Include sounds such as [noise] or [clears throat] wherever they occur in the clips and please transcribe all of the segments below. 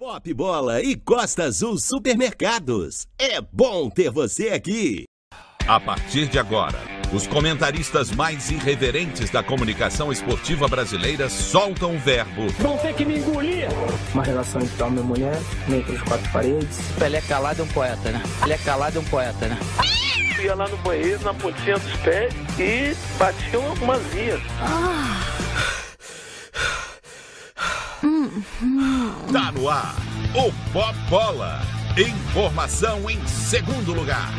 Pop Bola e Costa Azul Supermercados. É bom ter você aqui. A partir de agora, os comentaristas mais irreverentes da comunicação esportiva brasileira soltam o verbo. Vão ter que me engolir. Uma relação entre homem e mulher, entre os quatro paredes. Pelé é calado é um poeta, né? Pelé é calado é um poeta, né? Ia lá no banheiro, na pontinha dos pés e batia umas vias. Ah. Tá no ar, o Pop Bola. Informação em segundo lugar.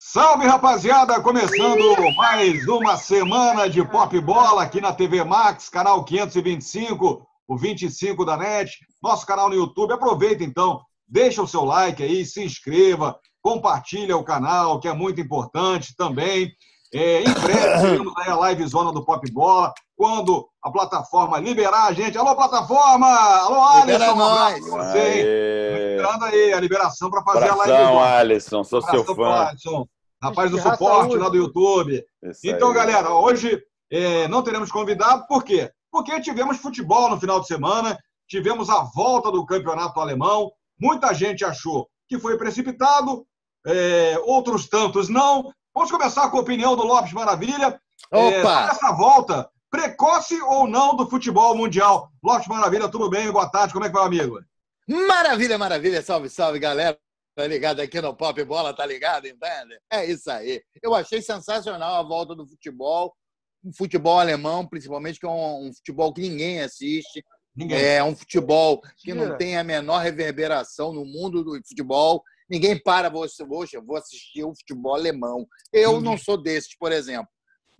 Salve rapaziada, começando mais uma semana de Pop Bola aqui na TV Max, canal 525, o 25 da NET, nosso canal no YouTube. Aproveita então, deixa o seu like aí, se inscreva, compartilha o canal, que é muito importante também. É, em breve [coughs] teremos aí a live zona do Pop Bola, quando a plataforma liberar a gente. Alô, plataforma! Alô, Alisson! nós! Esperando aí a liberação para fazer Abração, a live. Alisson, sou seu Abração fã. Alisson, rapaz do suporte lá do YouTube. Isso Então, aí. galera, hoje é, não teremos convidado, por quê? Porque tivemos futebol no final de semana, tivemos a volta do campeonato alemão, muita gente achou que foi precipitado, é, outros tantos não. Vamos começar com a opinião do Lopes Maravilha. É, Opa! sobre essa volta, precoce ou não do futebol mundial? Lopes Maravilha, tudo bem? Boa tarde, como é que vai, amigo? Maravilha, maravilha. Salve, salve, galera. Tá ligado aqui no Pop Bola, tá ligado, entende? É isso aí. Eu achei sensacional a volta do futebol, o futebol alemão, principalmente, que é um, um futebol que ninguém assiste. Ninguém. É um futebol que não tem a menor reverberação no mundo do futebol. Ninguém para, vou, poxa, eu vou assistir o futebol alemão. Eu Ninguém. não sou desses, por exemplo.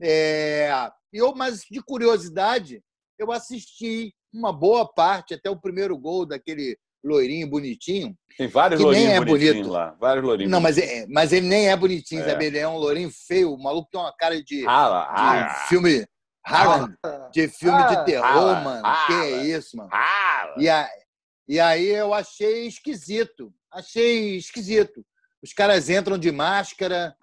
É, eu, mas de curiosidade, eu assisti uma boa parte, até o primeiro gol daquele loirinho bonitinho. Tem vários lourinhos é bonitinhos lá. Vários lourinhos. Não, mas, é- mas ele nem é bonitinho, É. sabe? Ele é um lourinho feio. O maluco tem uma cara de, de filme. De filme de terror, mano. Que é isso, mano? E, a- e aí eu achei esquisito. Achei esquisito. Os caras entram de máscara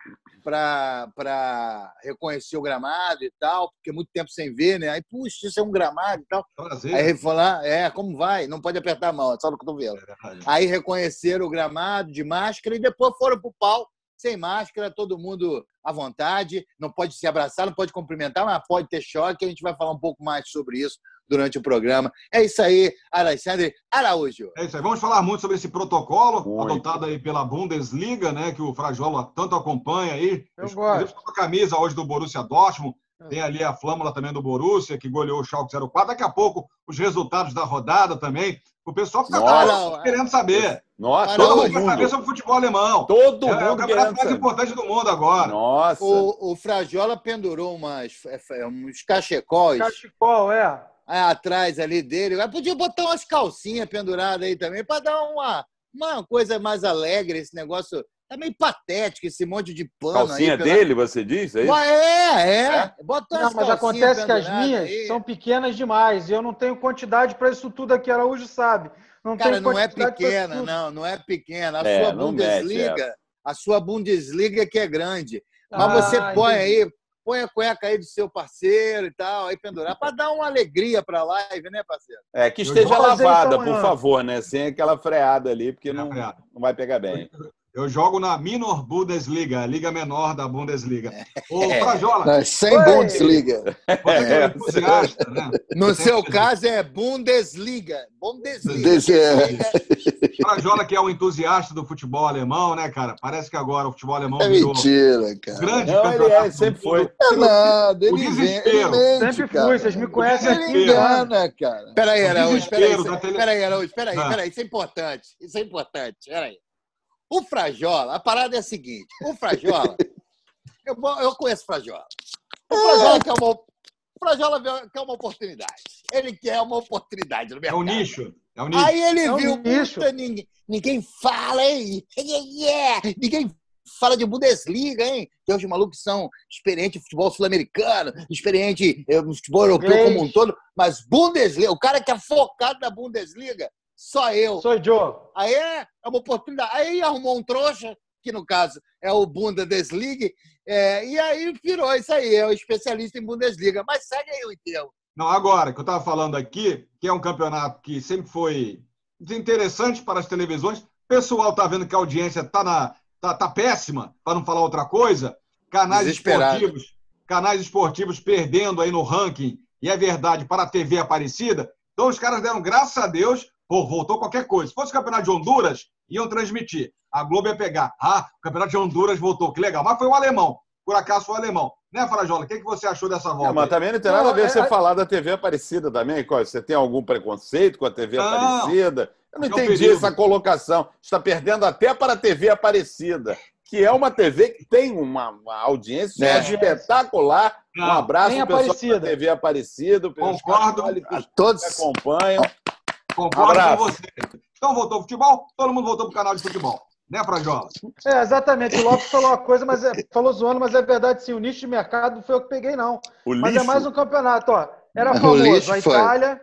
para reconhecer o gramado e tal, porque é muito tempo sem ver, né? Aí, puxa, isso é um gramado e tal. Prazer. Aí ele falou, ah, é, como vai? Não pode apertar a mão, é só no cotovelo. Aí reconheceram o gramado de máscara e depois foram pro pau, sem máscara, todo mundo à vontade. Não pode se abraçar, não pode cumprimentar, mas pode ter choque. A gente vai falar um pouco mais sobre isso durante o programa. É isso aí, Alexandre Araújo. É isso aí. Vamos falar muito sobre esse protocolo Muito. adotado aí pela Bundesliga, né? Que o Frajola tanto acompanha aí. Eu Inclusive, gosto. com a camisa hoje do Borussia Dortmund. Tem ali a flâmula também do Borussia, que goleou o Schalke 04. Daqui a pouco, os resultados da rodada também. O pessoal fica Nossa. querendo saber. Nossa, Todo Todo mundo quer saber mundo. sobre o futebol alemão. Todo É, é o mundo campeonato mais saber. importante do mundo agora. Nossa. O, o Frajola pendurou umas, é, uns cachecóis Cachecol, é. aí atrás ali dele. Aí podia botar umas calcinhas penduradas aí também, para dar uma, uma coisa mais alegre. Esse negócio tá meio patético, esse monte de pano Calcinha aí. pela- dele, você diz? É isso? Ué, É, é. Bota Não, mas acontece que as minhas aí. são pequenas demais e eu não tenho quantidade para isso tudo aqui. Araújo sabe. Não Cara, não é pequena, não, não é pequena. A É, sua não mete Bundesliga, a sua Bundesliga que é grande. Mas Ah, você põe entendi. aí, põe a cueca aí do seu parceiro e tal, aí pendurar, para dar uma alegria para a live, né, parceiro? É, que esteja lavada, então por favor, né? Sem aquela freada ali, porque não, não vai pegar bem. Eu jogo na Minor Bundesliga, a liga menor da Bundesliga. Ô, É. Frajola, sem Oi. Bundesliga. você que é entusiasta, né? No Você- seu caso é Bundesliga. Bundesliga. Frajola, que é um entusiasta do futebol alemão, né, cara? Parece que agora o futebol alemão É virou mentira, cara. grande Não, ele campeonato é, do sempre foi. É nada, O ele vem, desespero. ele mente, Sempre cara. fui, vocês me conhecem Ele engana, cara. Peraí, O Araújo, peraí, peraí, Araújo, peraí, Ah. peraí, isso é importante, isso é importante, peraí. O Frajola, a parada é a seguinte, o Frajola, [laughs] eu, eu conheço o Frajola, o Frajola quer uma, o Frajola quer uma oportunidade, ele quer uma oportunidade no É mercado. um nicho. É um nicho. Aí ele É um viu, nicho. puta, ninguém, ninguém fala, hein? Yeah, ninguém fala de Bundesliga, hein? Tem os malucos que são experientes em futebol sul-americano, experiente eh, no futebol europeu Inglês. como um todo, mas Bundesliga, o cara que é focado na Bundesliga, só eu. Sou Joe. Aí é, é uma oportunidade. Aí arrumou um trouxa, que no caso é o Bundesliga, é, e aí virou isso aí, é o especialista em Bundesliga. Mas segue aí o enterro. Não, agora, que eu estava falando aqui, que é um campeonato que sempre foi desinteressantes para as televisões. O pessoal está vendo que a audiência está na, tá, tá péssima, para não falar outra coisa. Canais esportivos, canais esportivos perdendo aí no ranking, e é verdade, para a TV Aparecida. Então os caras deram graças a Deus, pô, voltou qualquer coisa. Se fosse o campeonato de Honduras, iam transmitir. A Globo ia pegar. Ah, o campeonato de Honduras voltou, que legal. Mas foi o alemão. Por acaso foi o alemão. Né, Farajola? O que, que você achou dessa volta? É, mas também não tem nada a ver Não, você é- falar da TV Aparecida também. Você tem algum preconceito com a TV Não. Aparecida? Eu não É um entendi essa colocação. Está perdendo até para a TV Aparecida, que é uma TV que tem uma, uma audiência É. espetacular. Um Não, abraço ao pessoal Aparecida. da TV Aparecida, Concordo. católicos Todos. que acompanham. Concordo Abraço. com você. Então voltou o futebol, todo mundo voltou pro canal de futebol. Né, Frajola? É, exatamente. O Lopes falou uma coisa, mas é, falou zoando, mas é verdade sim. O nicho de mercado não foi eu que peguei, não. O Mas lixo. é mais um campeonato, ó. Era famoso a foi. Itália,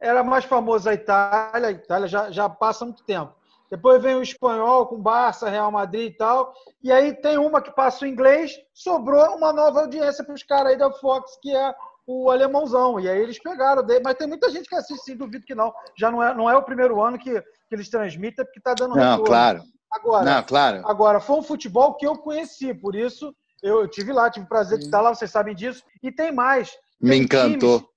era mais famoso a Itália, a Itália já, já passa muito tempo. Depois vem o espanhol com Barça, Real Madrid e tal. E aí tem uma que passa o inglês, sobrou uma nova audiência para os caras aí da Fox, que é o alemãozão. E aí eles pegaram, dele. mas tem muita gente que assiste, sim, duvido que não. Já não é, não é o primeiro ano que, que eles transmitem, porque está dando Não, retorno. claro. Agora, Não, claro. Agora, foi um futebol que eu conheci, por isso eu tive lá, tive o prazer de estar lá, vocês sabem disso. E tem mais. Me Tem encantou. times-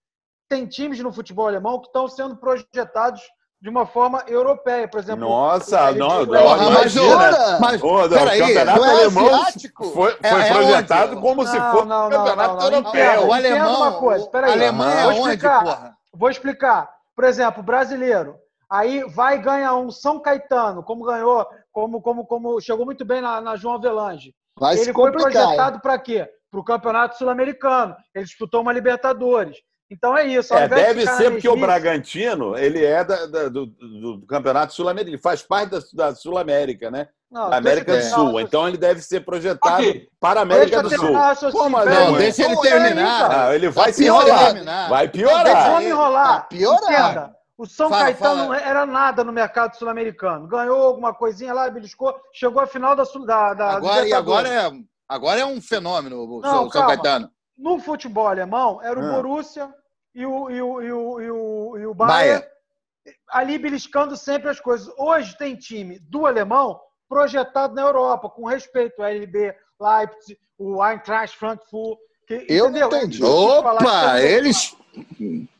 tem times no futebol alemão que estão sendo projetados de uma forma europeia, por exemplo. Nossa, o- não, não, mas imagina. ora, mas não, peraí, o campeonato é alemão asiático? foi, É- foi é projetado onde? como se Não, fosse não, um não, campeonato não, não, europeu. É, o alemão. uma coisa, peraí. Alemanha é Vou onde, explicar. porra? Vou explicar. Por exemplo, brasileiro. Aí vai e ganha um São Caetano, como ganhou, como, como, como chegou muito bem na, na João Avelange. Vai se Ele foi projetado para quê? Para o Campeonato Sul-Americano. Ele disputou uma Libertadores. Então é isso. É, deve ser porque o mesmice- Bragantino ele é da- da- do, do- Campeonato Sul-Americano, ele faz parte da, da Sul-América, né? Não, Da América do deixa Sul. terminar o Então ele deve ser projetado Ok. para a América Deixa do Sul. o Como assim? Não, deixa ele peraí, terminar. Ah, ele vai Tá se pior enrolar. terminar. Vai Não, piorar. deixa eu aí. me enrolar. Tá piorando. Entenda. O São Fala, Caetano fala. não era nada no mercado sul-americano. Ganhou alguma coisinha lá, beliscou, chegou à final da, Sul- da, da Agora, e agora é, agora é um fenômeno o Não, São, calma. Caetano. No futebol alemão, era o Ah. Borussia e o, e o, e o, e o, e o Bayern. Bayern ali beliscando sempre as coisas. Hoje tem time do alemão projetado na Europa, com respeito ao LB, Leipzig, o Eintracht Frankfurt. Que, Eu não entendeu? entendi. Opa, eles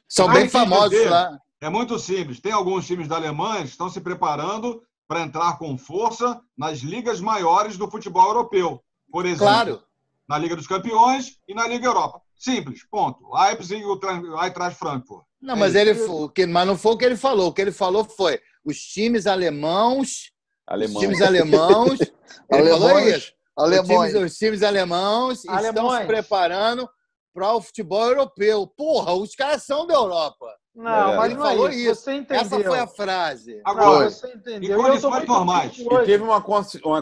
são bem famosos lá. É muito simples. Tem alguns times da Alemanha que estão se preparando para entrar com força nas ligas maiores do futebol europeu. Por exemplo, Claro. na Liga dos Campeões e na Liga Europa. Simples, ponto. Leipzig e o Tra- Eintracht Frankfurt. Não, É mas isso. ele fo- o que- mas não foi o que ele falou. O que ele falou foi os times alemãos, Alemão. [laughs] os times alemãos. ele falou Alemães. isso. Alemães. Os times, os times alemãos estão Alemães. se preparando para o futebol europeu. Porra, os caras são da Europa. Não, É, mas ele não é falou isso. isso. Você entendeu. Essa foi a frase. Agora, Não, você entendeu. E condições muito normais. triste E teve uma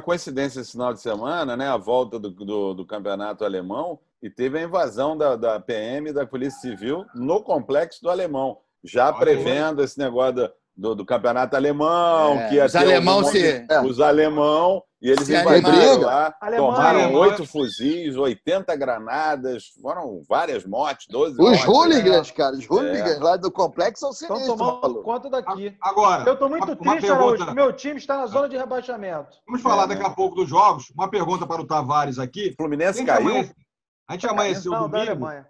coincidência esse final de semana, né? A volta do, do, do campeonato alemão e teve a invasão da, da PM da Polícia Civil no complexo do alemão, já Olha prevendo esse negócio do, do, do campeonato alemão, É, que ia os ter alemão um monte se- de- Os alemão, e eles Se invadiram lá, Alemanha, tomaram oito fuzis, 80 granadas, foram várias mortes, 12 Os mortes. hooligans, cara. Os hooligans lá do complexo são Estão sinistros, tomando maluco. conta daqui. Agora, Eu tô muito uma- uma triste, pergunta- Araújo. que Meu time está na zona de rebaixamento. Vamos falar É, daqui né? a pouco dos jogos. Uma pergunta para o Tavares aqui. O Fluminense A gente, caiu. A gente amanheceu Não, da domingo. Alemanha.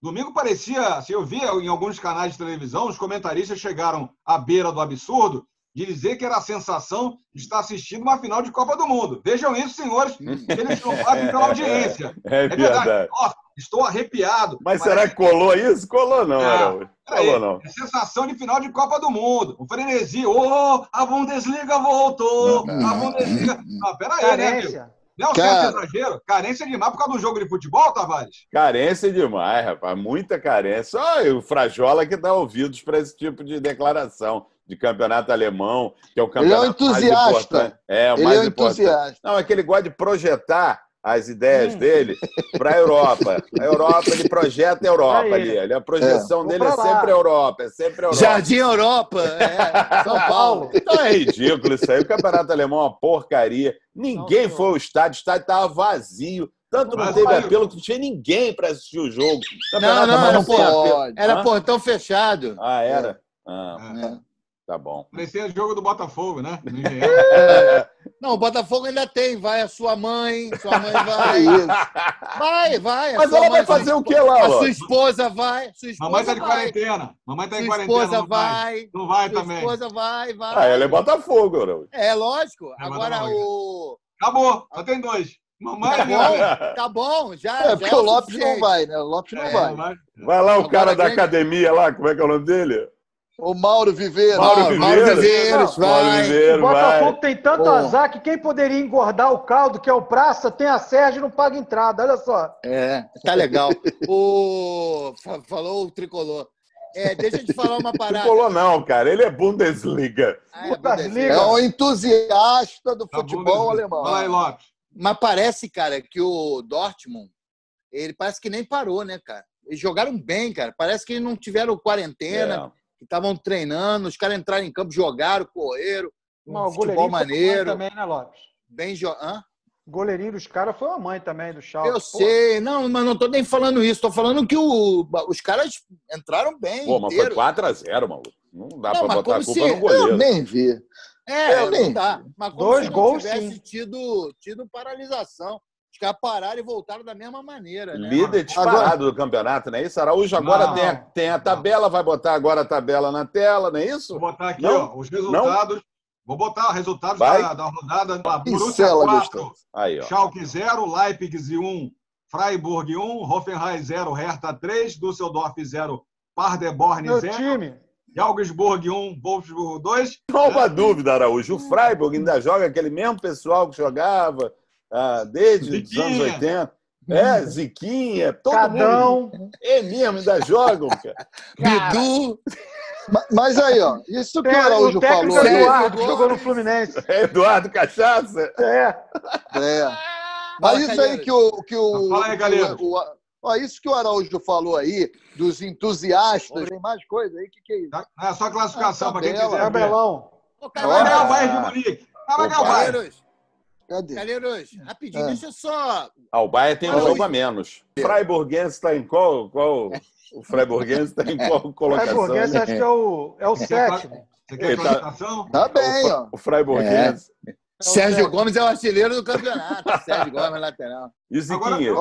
Domingo parecia, assim, eu via em alguns canais de televisão, os comentaristas chegaram à beira do absurdo de dizer que era a sensação de estar assistindo uma final de Copa do Mundo. Vejam isso, senhores, eles não fazem pela [laughs] audiência. É É verdade. verdade. Nossa, estou arrepiado. Mas Parece- será que colou isso? Colou não. Peraí, Colou não. É sensação de final de Copa do Mundo. O frenesi, ô, a Bundesliga voltou, Não. a Bundesliga... Não, peraí, né, meu? Não Cara. certo exagero? Carência demais por causa do jogo de futebol, Tavares? Carência demais, rapaz. Muita carência. Olha, o Frajola que dá ouvidos para esse tipo de declaração de campeonato alemão, que é o Ele é um campeonato mais entusiasta. importante. É, Ele mais é um importante. entusiasta. Não, é que ele gosta de projetar as ideias Hum. dele para a Europa. A Europa, ele projeta a Europa Aí. ali. A projeção Vou dele é sempre a Europa, é sempre a Europa. Jardim Europa, é, São [laughs] Paulo. Então é ridículo isso aí. O campeonato alemão é uma porcaria. Ninguém Não, foi ao estádio, o estádio estava vazio. Tanto não teve apelo que não tinha ninguém para assistir o jogo. O Não, não, era, apelo. pode. era Hã? portão fechado. Ah, era? Ah, É. tá bom. Parecia jogo do Botafogo, né? [laughs] Engenhão. Não, o Botafogo ainda tem. Vai a sua mãe, sua mãe [laughs] vai. isso. Vai, vai. a Mas ela vai fazer o que lá, A sua esposa vai. Sua esposa Mamãe tá de vai. quarentena. Mamãe tá em Sua quarentena. esposa não vai. vai. Não vai Sua também. esposa vai, vai. Ah, ela é Botafogo, Araújo. É, lógico. É, Agora o. Acabou. Só tem dois. Mamãe Tá e bom, tá bom. Já, É, já porque é o Lopes não vai, né? O Lopes não É, vai. vai. Vai lá o Agora cara da academia lá, como é que é o nome dele? O Mauro Viveiro. Mauro Mauro, Mauro Viveiros. Viveiros, Mauro vai. O Botafogo vai. tem tanto azar que quem poderia engordar o caldo, que é o Praça, tem a Sérgio e não paga entrada. Olha só. É, tá legal. O... fa- Falou o tricolor. É, deixa eu te falar uma Não [laughs] parada. colou não, cara. Ele é Bundesliga. Ah, é, Bundesliga. Bundesliga. É um entusiasta do Tá futebol alemão. Aí, Lopes. Mas parece, cara, que o Dortmund, ele parece que nem parou, né, cara? Eles jogaram bem, cara. Parece que eles não tiveram quarentena, É. que estavam treinando, os caras entraram em campo, jogaram, correram, um Mas o futebol foi maneiro, também, né, Lopes? bem jo... Hã? O goleirinho dos caras foi a mãe também do Schalke. Eu Pô, sei, não, mas não tô nem falando isso, tô falando que o... os caras entraram bem. Pô, mas foi inteiro. 4x0, maluco. Não dá Não, pra mas botar a culpa se- no goleiro. Eu nem vi. É, Eu nem não dá. Mas como Dois se não gols, tivesse sim. tido, tido paralisação. Os caras pararam e voltaram da mesma maneira, né? Líder disparado do campeonato, não é isso? Araújo agora Não. tem, a, tem a tabela, vai botar agora a tabela na tela, não é isso? Vou botar aqui, Não? ó, os resultados. Vou botar os resultados Vai. da, da rodada. A Borussia Pincela, 4, Gustavo. Aí, ó. Schalke 0, Leipzig 1, Freiburg 1, Hoffenheim 0, Hertha 3, Düsseldorf 0, Paderborn Meu 0, time. e Augsburg 1, Wolfsburg 2. Só uma dúvida, Araújo. O Freiburg ainda joga aquele mesmo pessoal que jogava ah, desde os Ziquinha. anos 80. É, Ziquinha, todo mundo. Cadão. É mesmo, ainda jogam, cara. Bidu, Ma- Mas aí, ó, isso que o Tem Araújo o técnico falou. é aí, Eduardo, que jogou no Fluminense. É Eduardo Cachaça. É. É. Mas isso aí que o. Que o, Fala aí, Calheiros. o, o- ó, isso que o Araújo falou aí, dos entusiastas, tem mais coisa aí, o que, que é isso? Tá? É só classificação Ah, para quem quiser Vai ganhar o Bayern de Munique. Vai ganhar o Bayern. Cadê? Calheiros, rapidinho, É. deixa eu só. Ah, o Bahia tem um jogo a menos. O Freiburgense está em qual? qual... O Freiburgense está em qual [laughs] colocação? Freiburguense acho que é o, é o Você quer, sétimo. você quer Ele tá-? Tá bem, ó. O Freiburgense. Sérgio sétimo. Gomes é o artilheiro do campeonato. [laughs] Sérgio Gomes, lateral. E o Ziquinha?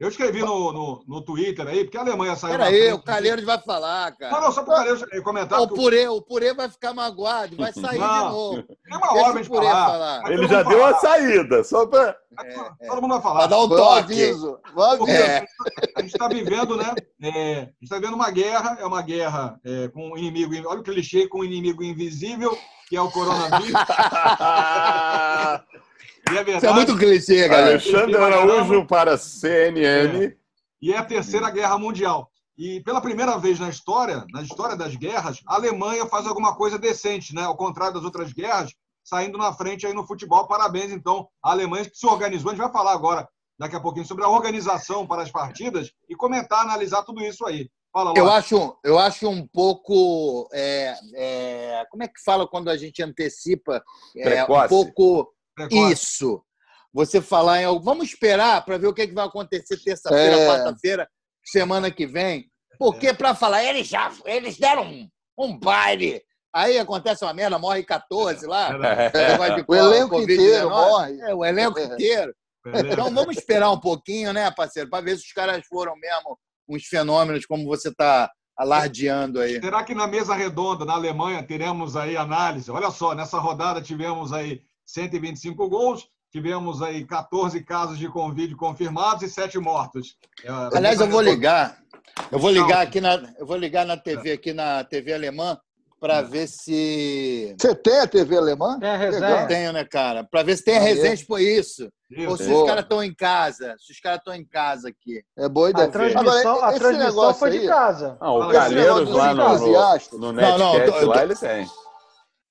Eu escrevi no, no, no Twitter aí, porque a Alemanha saiu Peraí, frente. o Calheiros vai falar, Não, cara. não, só para o Calheiros comentar. O purê, o purê vai ficar magoado, vai sair Não. de novo. Tem uma Deixa hora de purê falar. falar. Ele já deu falar. a saída, só para. Todo mundo vai falar. Vai dar um toque. aviso. É. a gente está vivendo, né? é, a gente está vivendo uma guerra, é uma guerra é, com um inimigo. Olha o clichê com um inimigo invisível, que é o coronavírus. [laughs] E é Isso verdade. é muito clichê, galera. Alexandre Araújo para CNN. E é a terceira guerra mundial. E pela primeira vez na história, na história das guerras, a Alemanha faz alguma coisa decente, né? Ao contrário das outras guerras, saindo na frente aí no futebol. Parabéns, então, à Alemanha que se organizou. A gente vai falar agora, daqui a pouquinho, sobre a organização para as partidas e comentar, analisar tudo isso aí. Fala, Eu acho, eu acho um pouco. é, é, como é que fala quando a gente antecipa? É, um pouco. Precoce. Isso. Você falar em. Vamos esperar para ver o que, que vai acontecer terça-feira, É. quarta-feira, semana que vem. Porque para falar, eles já eles deram um, um baile. Aí acontece uma merda, morre 14 lá. de [laughs] O elenco Covid-19. inteiro morre. É, o elenco É. inteiro. Então vamos esperar um pouquinho, né, parceiro, para ver se os caras foram mesmo uns fenômenos como você está alardeando aí. Será que na mesa redonda, na Alemanha, teremos aí análise? Olha só, nessa rodada tivemos aí 125 gols, tivemos aí 14 casos de Covid confirmados e 7 mortos. É, Aliás, eu vou ligar. Eu vou ligar aqui na, eu vou ligar na TV aqui na TV alemã para ver se Você tem a TV alemã? Tem a eu resenha. tenho, né, cara? Para ver se tem a Valeu. resenha por isso. Ou se os caras estão em casa. Se os caras estão em casa aqui. É boa A ideia. transmissão, Agora, a esse transmissão negócio foi de casa. Não, o Fala, Calheiros lá no, no, no Não, não, Netcast eu tô- eu lá tô- ele tem.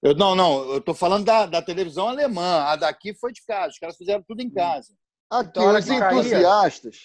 Eu, não, não, eu tô falando da, da televisão alemã. A daqui foi de casa. Os caras fizeram tudo em casa. Aqui, Então, os entusiastas,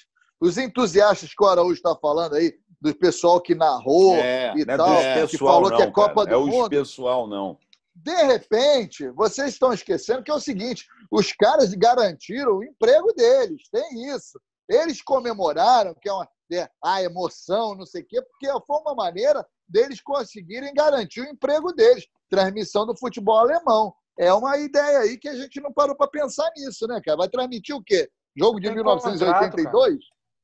os entusiastas que o Araújo está falando aí, do pessoal que narrou É, e Não é tal, dos que pessoal, falou não, que é Copa cara. do É Mundo. pessoal, não. De repente, vocês estão esquecendo que é o seguinte: os caras garantiram o emprego deles, tem isso. Eles comemoraram, que é uma é, a emoção, não sei o quê, porque foi uma maneira deles conseguirem garantir o emprego deles. Transmissão do futebol alemão. É uma ideia aí que a gente não parou para pensar nisso, né, cara? Vai transmitir o quê? Jogo de Tem 1982?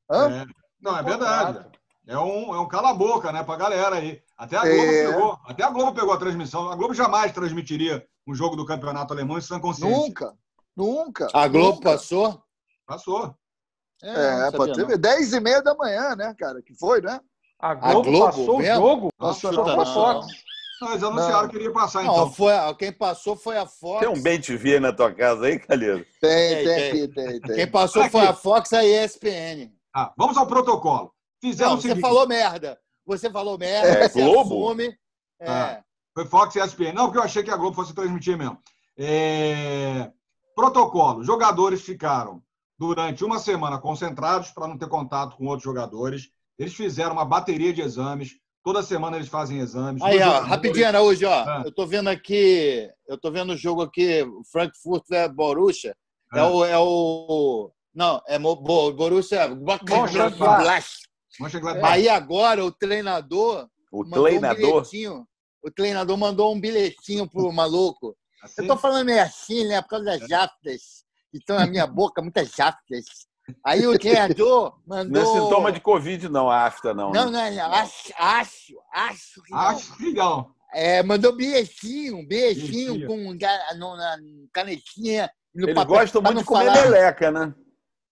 Hã? É. Não, é verdade. É um, é um cala-boca, né, pra galera aí. Até a Globo É. pegou. Até a Globo pegou a transmissão. A Globo jamais transmitiria um jogo do campeonato alemão em sã consciência. Nunca. Nunca. A Globo Nunca. passou? Passou. É, sabia pode ser. 10 e meia da manhã, né, cara? Que foi, né? A A Globo, Globo passou o mesmo? jogo? Passou Só não. foi a Fox. Não, eles anunciaram Não. que iria passar, Não, então. foi, a- quem passou foi a Fox. Tem um bem TV na tua casa aí, Calheiro? Tem, Tem, tem, tem. aqui, tem. Quem passou Olha foi aqui. a Fox e a ESPN. Ah, vamos ao protocolo. Fizeram Não, o você falou merda. Você falou merda, É, você Globo? assume. É. Ah. Foi Fox e ESPN. Não, porque eu achei que a Globo fosse transmitir mesmo. É, Protocolo. Jogadores ficaram durante uma semana concentrados para não ter contato com outros jogadores. Eles fizeram uma bateria de exames. Toda semana eles fazem exames. Aí, ó, rapidinho, Araújo, ó. Ah. Eu tô vendo aqui, eu tô vendo o jogo aqui, Frankfurt é Borussia. É, Ah. o, é o. Não, é Mo- Bo- Borussia Mönchengladbach. Aí agora o treinador O um treinador. bilhetinho. O treinador mandou um bilhetinho pro [laughs] maluco. Assim? Eu tô falando meio assim, né? Por causa das jaftas que estão na minha boca, muitas jaftas. Aí o treinador mandou. Não é sintoma de Covid, não, a afta, não. Não, né? não, não. Acho, acho, acho que não. Acho que não. É, mandou bilhetinho, bilhetinho Bilhetinho. com no- na canetinha. No Eles papel, gostam pra muito de comer falar, meleca, né?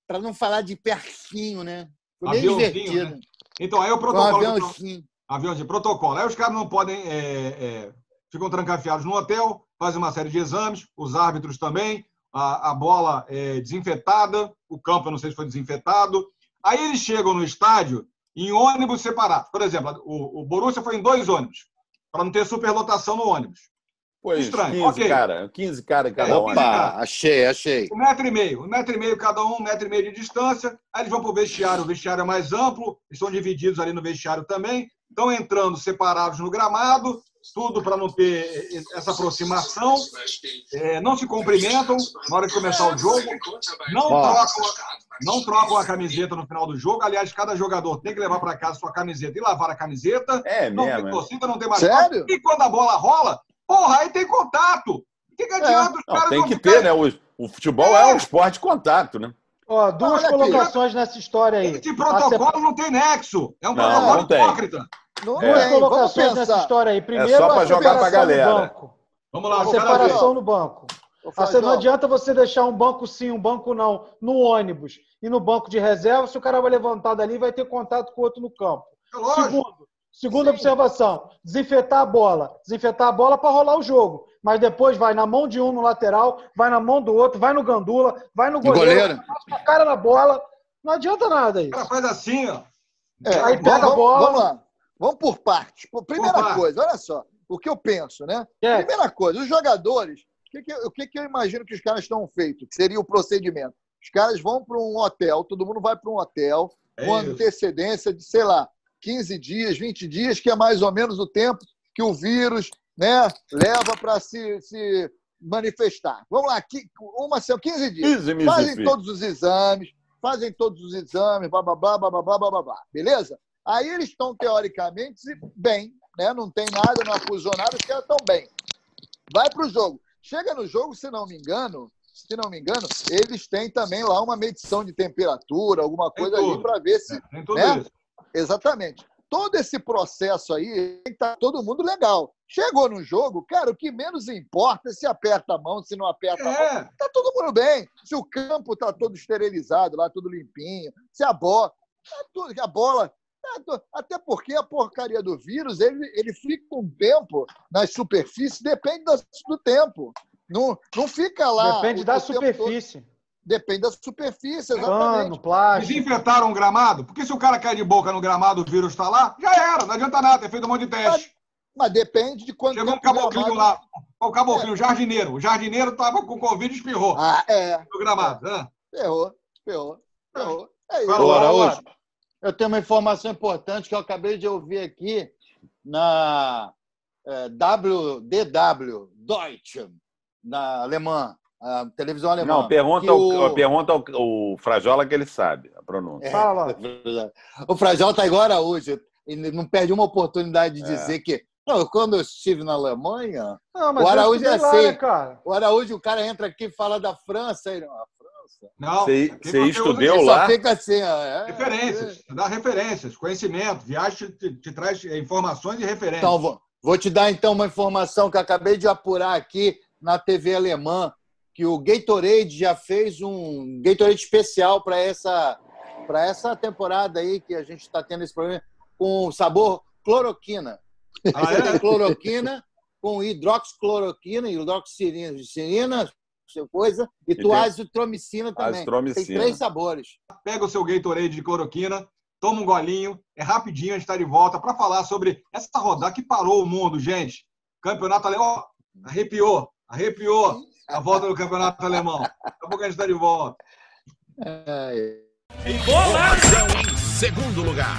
Pra não falar de pertinho, né? Foi bem Aviãozinho, divertido. né? Então, aí o Foi um protocolo. aviãozinho. avião de protocolo. Aí os caras não podem. é, é, ficam trancafiados no hotel, fazem uma série de exames, os árbitros também, a, a bola é desinfetada, o campo, eu não sei se foi desinfetado. Aí eles chegam no estádio em ônibus separados. Por exemplo, o, o Borussia foi em dois ônibus, para não ter superlotação no ônibus. Pois, Estranho, 15 ok. cara, 15 cara em cada É, um. Opa, achei, achei. Um metro e meio, um metro e meio cada um, um metro e meio de distância. Aí eles vão para o vestiário, o vestiário é mais amplo, estão divididos ali no vestiário também. Estão entrando separados no gramado, tudo para não ter essa aproximação. É, não se cumprimentam na hora de começar o jogo. Não Ó. trocam, não trocam a camiseta no final do jogo. Aliás, cada jogador tem que levar para casa sua camiseta e lavar a camiseta. É Não mesmo. tem é. torcida, não tem mais Sério? E quando a bola rola, porra, aí tem contato. O que, que adianta os Não, caras tem não que ficarem- ter, né? O, o futebol é um esporte de contato, né? Ó, duas Olha aqui. colocações nessa história aí. Esse A protocolo não tem nexo. É um Não, protocolo não tem. Não Duas colocações nessa história aí. Primeiro, só pra a jogar pra separação no galera. banco. Vamos lá, A separação no banco. Ô, Ah, Você não adianta você deixar um banco sim, um banco não, no ônibus e no banco de reserva, se o cara vai levantar dali vai ter contato com o outro no campo. É lógico. Segundo, segunda observação, desinfetar a bola. Desinfetar a bola para rolar o jogo. Mas depois vai na mão de um no lateral, vai na mão do outro, vai no gandula, vai no No goleiro, goleiro. passa a cara na bola. Não adianta nada O isso. cara faz assim, ó. É, Aí pega a vamos, bola. Vamos lá. Vamos por partes. Primeira Por partes. coisa, olha só. O que eu penso, né? É, Primeira coisa, os jogadores, o que, que, o que, que eu imagino que os caras estão feitos? Que seria o procedimento. Os caras vão para um hotel, todo mundo vai para um hotel, É com isso. antecedência de, sei lá, 15 dias, 20 dias, que é mais ou menos o tempo que o vírus né, leva para se, se manifestar. Vamos lá, uma, semana, 15 dias. 15 mil Fazem todos os exames, fazem todos os exames, blá, blá, blá, blá, blá, blá, blá, blá, blá. Beleza? Aí eles estão, teoricamente, bem, né? Não tem nada, não acusou nada, os caras estão bem. Vai para o jogo. Chega no jogo, se não me engano, se não me engano, eles têm também lá uma medição de temperatura, alguma coisa ali para ver se. Tem tudo né? isso. Exatamente. Todo esse processo aí, estar todo mundo legal. Chegou no jogo, cara, o que menos importa é se aperta a mão, se não aperta a mão. É. Tá todo mundo bem. Se o campo tá todo esterilizado lá, tudo limpinho, se a bola, tá tudo, a bola, tá até porque a porcaria do vírus, ele, ele fica um tempo nas superfícies, depende do tempo. Não, não fica lá. depende o- da todo. superfície. Depende da superfície, exatamente. Pano, plástico. Desinfetaram o gramado? Porque se o cara cai de boca no gramado, o vírus está lá, já era, não adianta nada, ter feito um monte de teste. Mas depende de quanto Chegou um caboclinho gramado- lá, o caboclinho, o jardineiro. O jardineiro estava com Covid e espirrou Ah, é. no gramado. né? Ferrou, ferrou, ferrou. É isso. Agora, Araújo, eu tenho uma informação importante que eu acabei de ouvir aqui na eh, WDW, Deutsche, na alemã, a televisão alemã. Não, pergunta, o- pergunta ao, ao Frajola que ele sabe a pronúncia. É, Fala. [laughs] O Frajal tá igual Araújo. Ele não perde uma oportunidade de É. dizer que. Não, quando eu estive na Alemanha, Não, o Araújo é estudei lá, assim. né, cara? o Araújo, o cara entra aqui e fala da França. Ele, França. Não, Você- estudou lá? só fica assim, ó. é, Referências, dá referências, conhecimento. Viagem te, te- traz eh, informações e referências. Então, vou, vou te dar então uma informação que acabei de apurar aqui na TV alemã, que o Gatorade já fez um Gatorade especial para essa para essa temporada aí que a gente está tendo esse problema com sabor cloroquina. Ah, é? cloroquina com hidroxicloroquina, hidroxicilina, coisa, e, E tem tuazitromicina também. azitromicina. Tem três sabores. Pega o seu Gatorade de cloroquina, toma um golinho, é rapidinho, a gente está de volta para falar sobre essa rodada que parou o mundo, gente. Campeonato alemão, arrepiou, arrepiou a volta do campeonato alemão. Daqui a pouco a gente está de volta. Informação em segundo lugar.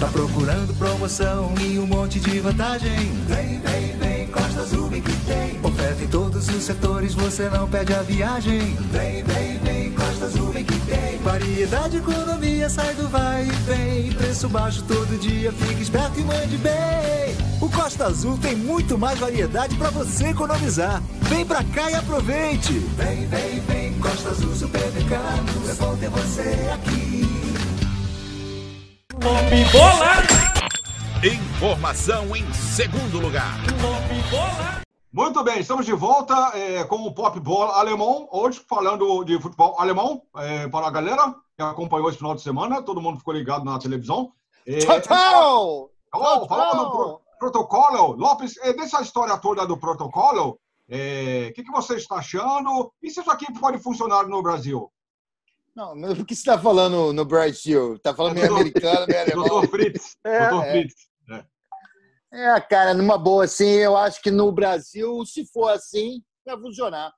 Tá procurando promoção e um monte de vantagem? Vem, vem, vem, Costa Azul vem que tem. Oferta em todos os setores, você não perde a viagem. Vem, vem, vem, Costa Azul vem que tem. Variedade, economia, sai do vai e vem. Preço baixo todo dia, fique esperto e mande bem. O Costa Azul tem muito mais variedade para você economizar. Vem pra cá e aproveite. Vem, vem, vem, Costa Azul Supermercados. É bom ter você aqui. Informação em segundo lugar. Muito bem, estamos de volta eh, com o Pop Bola alemão, hoje falando de futebol alemão, eh, para a galera que acompanhou esse final de semana, todo mundo ficou ligado na televisão. Eh, Tchau, tchau! Falando, do pro- protocolo, Lopes, eh, dessa história toda do protocolo, o que, que você está achando? E se isso aqui pode funcionar no Brasil? Não, mas o que você está falando no Brasil? Está falando meio americano, meio alemão? Doutor Fritz. É, Doutor é. Fritz. É, cara, numa boa, assim, eu acho que no Brasil, se for assim, vai funcionar.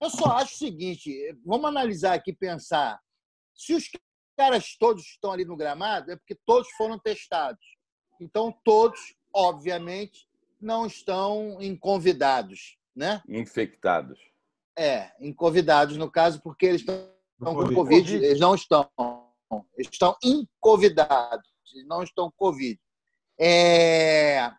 Eu só acho o seguinte: vamos analisar aqui, pensar. Se os caras todos estão ali no gramado, é porque todos foram testados. Então, todos, obviamente, não estão em convidados, né? Infectados. É, em convidados, no caso, porque eles estão com Covid. Covid. Eles não estão. Eles estão inconvidados. Eles não estão com Covid. É...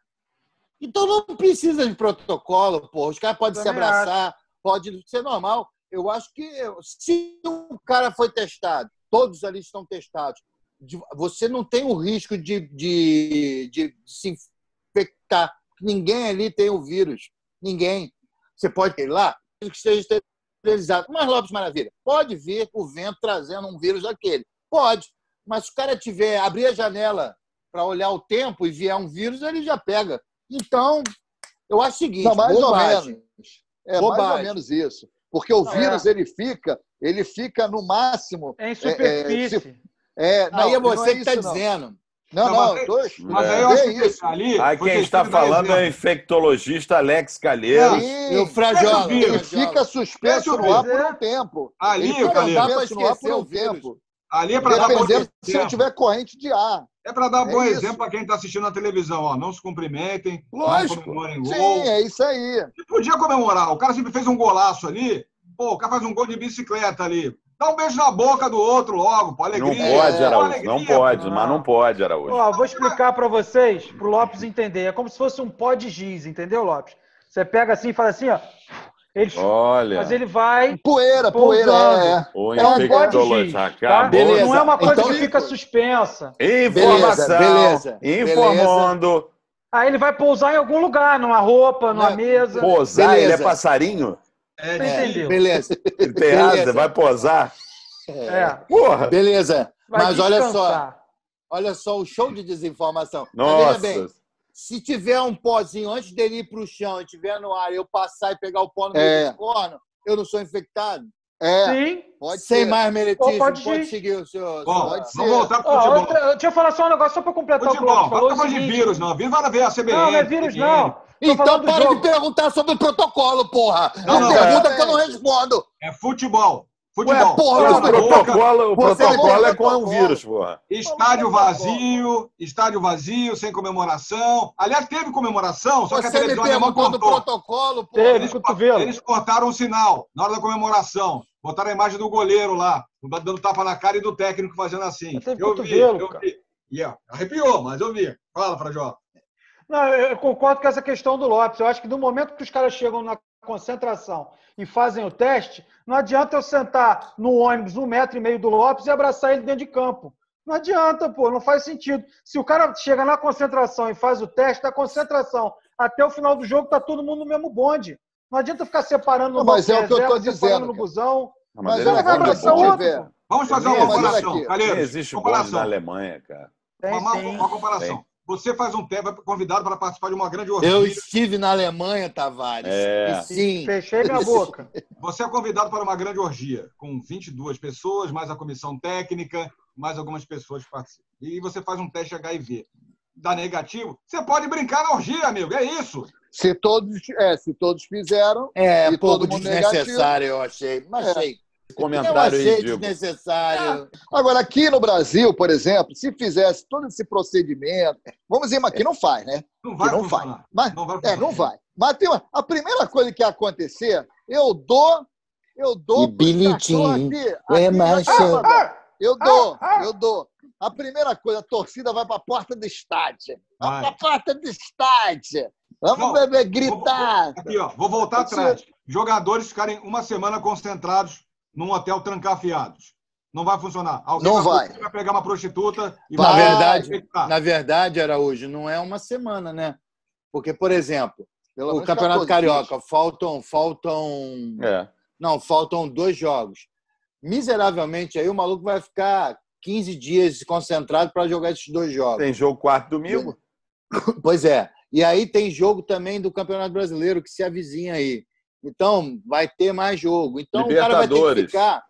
Então não precisa de protocolo, pô. Os caras podem se abraçar, pode ser normal. Eu acho que se o cara foi testado, todos ali estão testados, você não tem o risco de, de, de se infectar. Ninguém ali tem o vírus. Ninguém. Você pode ir lá, que esteja esterilizado. Mas, Lopes Maravilha, pode vir o vento trazendo um vírus daquele. Pode. Mas se o cara tiver, abrir a janela para olhar o tempo e vier um vírus, ele já pega. Então, eu acho o seguinte: Não, mais bobagem. ou menos. É mais ou Bobagem. menos isso. Porque o Não, vírus, ele fica, ele fica no máximo. É em é, superfície. se- é, não, Aí é não você que está dizendo. Não, Não, não, mas- tô, Mas É. aí eu acho é que isso. ali. Aí quem está falando é o exemplo. infectologista Alex Calheiro. Sim, E o Frajola. Ele fica suspenso eu no ar por um tempo. Ali, ele fica Calheiro. suspenso no ar por esquecer um o vírus. tempo. Ali é para dar bom Dependendo se exemplo. tiver corrente de ar. É para dar É bom isso. exemplo para quem está assistindo na televisão. Ó. Não se cumprimentem, Lógico. não comemorem gol. Sim, é isso aí. E podia comemorar. O cara sempre fez um golaço ali. Pô, o cara faz um gol de bicicleta ali. Dá um beijo na boca do outro logo, pô, Não alegria. pode, É, Araújo. alegria, Não pode, mas não pode, Araújo. Ó, vou explicar para vocês, pro Lopes entender. É como se fosse um pó de giz, entendeu, Lopes? Você pega assim e fala assim, ó. Ele, Olha, mas ele vai. Poeira, poeira, Pousando. é, é. o É um pó de giz. Tá? Beleza. Não é uma coisa Então- que fica suspensa. Informação. Beleza, beleza, Informando. Aí ele vai pousar em algum lugar, numa roupa, numa Não. mesa. Posar, Beleza. ele é passarinho? É, é. entendeu? Beleza. Ele tem Beleza. asa, vai posar? É. Porra! Beleza. Vai Mas olha só, descansar. olha só o show de desinformação. Nossa! bem, se tiver um pozinho antes dele ir para o chão e tiver no ar, eu passar e pegar o pó no É. do corno, eu não sou infectado? É, Sim. pode Sem ser. mais meletismo, Ou pode, pode ir. seguir o seu... Bom, Pode ser. vamos voltar pro Ó, futebol. outra, deixa eu falar só um negócio só para completar o que Futebol, não de vírus, não. Vírus vai ver a CBN. Não, não é vírus, não. Tô Então para de perguntar sobre o protocolo, porra! Não, Não, não, pergunta é- que eu não respondo! É futebol. Futebol. Ué, porra, O protocolo, o protocolo é o com um protocolo. vírus, porra. Estádio vazio, estádio vazio, sem comemoração. Aliás, teve comemoração, só que a televisão alemã do cortou. protocolo, porra! Teve. Eles, cotovelo. eles cortaram o sinal na hora da comemoração. Botaram a imagem do goleiro lá, dando tapa na cara e do técnico fazendo assim. Teve Eu vi, cotovelo, eu cara. vi. E ó, arrepiou, mas eu vi. Fala, Frajola. Não, eu concordo com essa questão do Lopes. Eu acho que no momento que os caras chegam na concentração e fazem o teste, não adianta eu sentar no ônibus um metro e meio do Lopes e abraçar ele dentro de campo. Não adianta, pô, não faz sentido. Se o cara chega na concentração e faz o teste, da concentração até o final do jogo, tá todo mundo no mesmo bonde. Não adianta ficar separando no Não, mas é o que eu tô dizendo, separando no busão. Não, Mas ele vai abraçar outro. Vamos fazer uma comparação, Calheiros. existe bonde comparação. na Alemanha, cara. Tem, Uma, uma- tem. uma comparação. Tem. Você faz um teste, vai convidado para participar de uma grande orgia. Eu estive na Alemanha, Tavares. É. E sim. Fechei minha [laughs] boca. Você é convidado para uma grande orgia, com 22 pessoas, mais a comissão técnica, mais algumas pessoas que participam. E você faz um teste HIV. Dá negativo, você pode brincar na orgia, amigo. É isso. Se todos, é, se todos fizeram, É, um pouco todo mundo desnecessário, eu achei. Mas É. achei. Eu Comentário achei ridículo. desnecessário. Agora, aqui no Brasil, por exemplo, se fizesse todo esse procedimento, vamos dizer, mas aqui não faz, né? Não vai Que não. Mas, Não vai é, não vai. Mas tem uma, a primeira coisa que ia acontecer, eu dou, eu dou E Jean, aqui, é aqui mais. Canadá. Eu dou, Ah, ah. eu dou. A primeira coisa, a torcida vai para a porta do estádio. Vai para a porta do estádio. Vamos Não, beber, gritar. Aqui, ó, vou voltar atrás. Jogadores ficarem uma semana concentrados num hotel trancafiados. Não vai funcionar. Alguém Não vai. vai pegar uma prostituta e Na vai verdade. Na verdade, Araújo, não é uma semana, né? Porque, por exemplo, Pelo o Campeonato 14 dias. Carioca, faltam, faltam. É. Não, faltam dois jogos. Miseravelmente, aí o maluco vai ficar 15 dias concentrado para jogar esses dois jogos. Tem jogo quarto domingo? Pois é. E aí tem jogo também do Campeonato Brasileiro que se avizinha aí. Então, vai ter mais jogo. Então, o cara vai ter que Libertadores. ficar.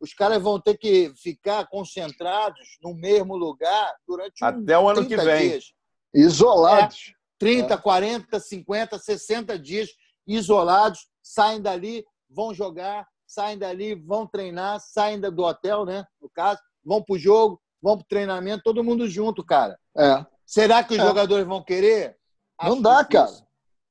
Os caras vão ter que ficar concentrados no mesmo lugar durante um Até o ano que 30 vem. dias. Isolados. 30, 40, 50, 60 dias isolados, saem dali, vão jogar, saem dali, vão treinar, saem do hotel, né? No caso, vão pro jogo, vão pro treinamento, todo mundo junto, cara. É. Será que os É. jogadores vão querer? Não Acho dá, difícil. cara.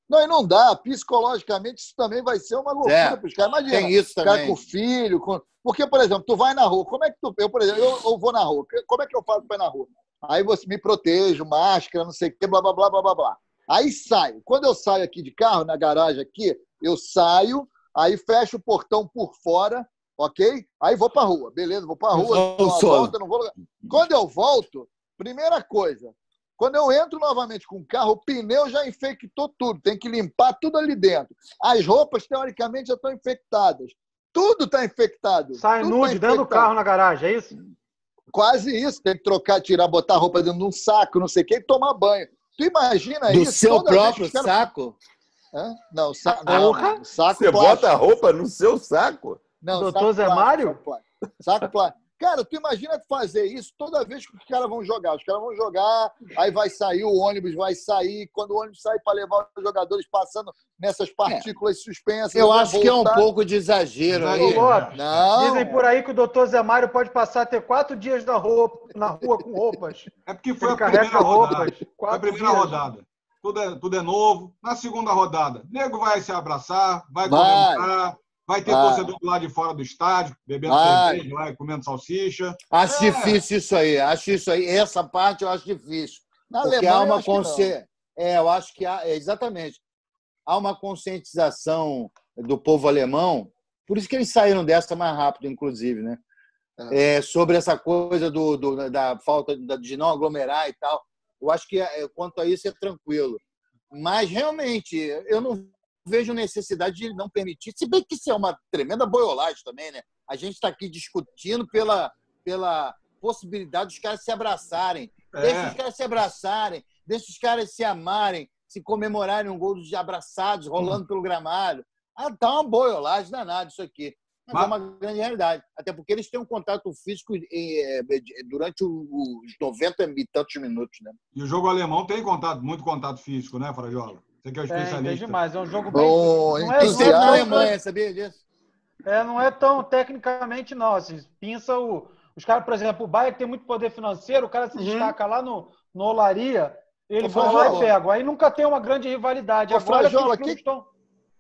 Não, e não dá. Psicologicamente, isso também vai ser uma loucura É, para os caras. Imagina. Tem isso cara também. com filho. Com... Porque, por exemplo, tu vai na rua. Como é que tu. Eu, por exemplo, eu, eu vou na rua. Como é que eu faço para ir na rua? Aí você me protejo, máscara, não sei o quê, blá, blá, blá, blá, blá, blá. Aí saio. Quando eu saio aqui de carro, na garagem aqui, eu saio, aí fecho o portão por fora, ok? Aí vou pra rua. Beleza, vou pra rua, dou uma volta, não vou. Quando eu volto, primeira coisa, quando eu entro novamente com o carro, o pneu já infectou tudo. Tem que limpar tudo ali dentro. As roupas, teoricamente, já estão infectadas. Tudo está infectado. Sai Tudo nude tá dentro do carro na garagem, é isso? Quase isso. Tem que trocar, tirar, botar a roupa dentro de um saco, não sei o quê, e tomar banho. Tu imagina Do isso? seu vez que próprio os caras- saco? Hã? Não, sa... não, Porra. saco Você plástico. bota a roupa no seu saco? Não, Doutor saco Zé plástico, Mário? Saco plástico. Cara, tu imagina fazer isso toda vez que os caras vão jogar. Os caras vão jogar, aí vai sair, o ônibus vai sair. Quando o ônibus sair para levar os jogadores passando nessas partículas suspensas. Eu acho que é um voltar. pouco de exagero aí. Lopes, Não. Dizem por aí que o doutor Zé Mário pode passar até quatro dias na, roupa, na rua com roupas. É porque foi Ele a primeira roupas. rodada. Foi a primeira dias. rodada. Tudo é, tudo é novo. Na segunda rodada, nego vai se abraçar, vai Vai. comemorar, vai ter Vai. torcedor do lado de fora do estádio, bebendo Vai. cerveja lá comendo salsicha. Acho É. difícil isso aí. Acho isso aí. Essa parte eu acho difícil. Na Porque Alemanha, há eu uma acho que não. consciência. É, eu acho que há, é, exatamente. Há uma conscientização do povo alemão, por isso que eles saíram dessa mais rápido, inclusive, né? É, sobre essa coisa do, do- da falta de- de não aglomerar e tal. Eu acho que é, quanto a isso é tranquilo. Mas realmente, eu não vejo necessidade de não permitir, se bem que isso é uma tremenda boiolagem também, né? A gente está aqui discutindo pela, pela possibilidade dos caras se abraçarem. Deixa os É. caras se abraçarem, deixa os caras se amarem, se comemorarem um gol de abraçados rolando pelo gramado. Ah, tá uma boiolagem danada isso aqui. Mas, Mas- é uma grande realidade. Até porque eles têm um contato físico eh, eh, durante o- os 90 e tantos minutos, né? E o jogo alemão tem contato, muito contato físico, né, Frajola? Você que é o especialista. demais. É um jogo bem. Bom, Não é, é na tão- Alemanha, sabia disso? É, não é tão tecnicamente, não. Assim, pinça o. Os caras, por exemplo, o Bayern tem muito poder financeiro, o cara se destaca lá no, no Olaria, ele vai lá e pega. Aí nunca tem uma grande rivalidade. Ô, Agora que Frajola, clubes que- estão.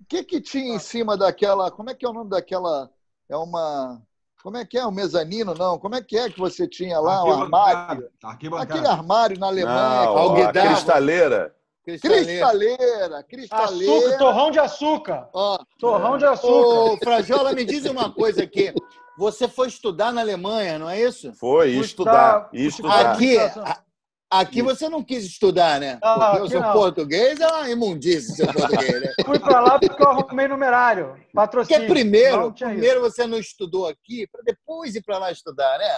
O que que tinha em cima daquela. Como é que é o nome daquela. É uma. Como é que é? O mezanino, não? Como é que é que você tinha lá? Um Arquibancada. armário? Aquele armário na Alemanha. Não, que a alugava. Cristaleira. Cristaleira, cristaleira. Açúcar, torrão de açúcar. Ó, Torrão de Ô, açúcar. Frajola, me diz uma coisa aqui. Você foi estudar na Alemanha, não é isso? Foi, estudar. Estudar. Aqui, aqui você não quis estudar, né? Ah, Porque o seu não. português é uma imundície, seu português, né? [laughs] Fui pra lá porque eu arrumei numerário. Porque Patrocínio. primeiro, tinha isso. primeiro você não estudou aqui, para depois ir para lá estudar, né?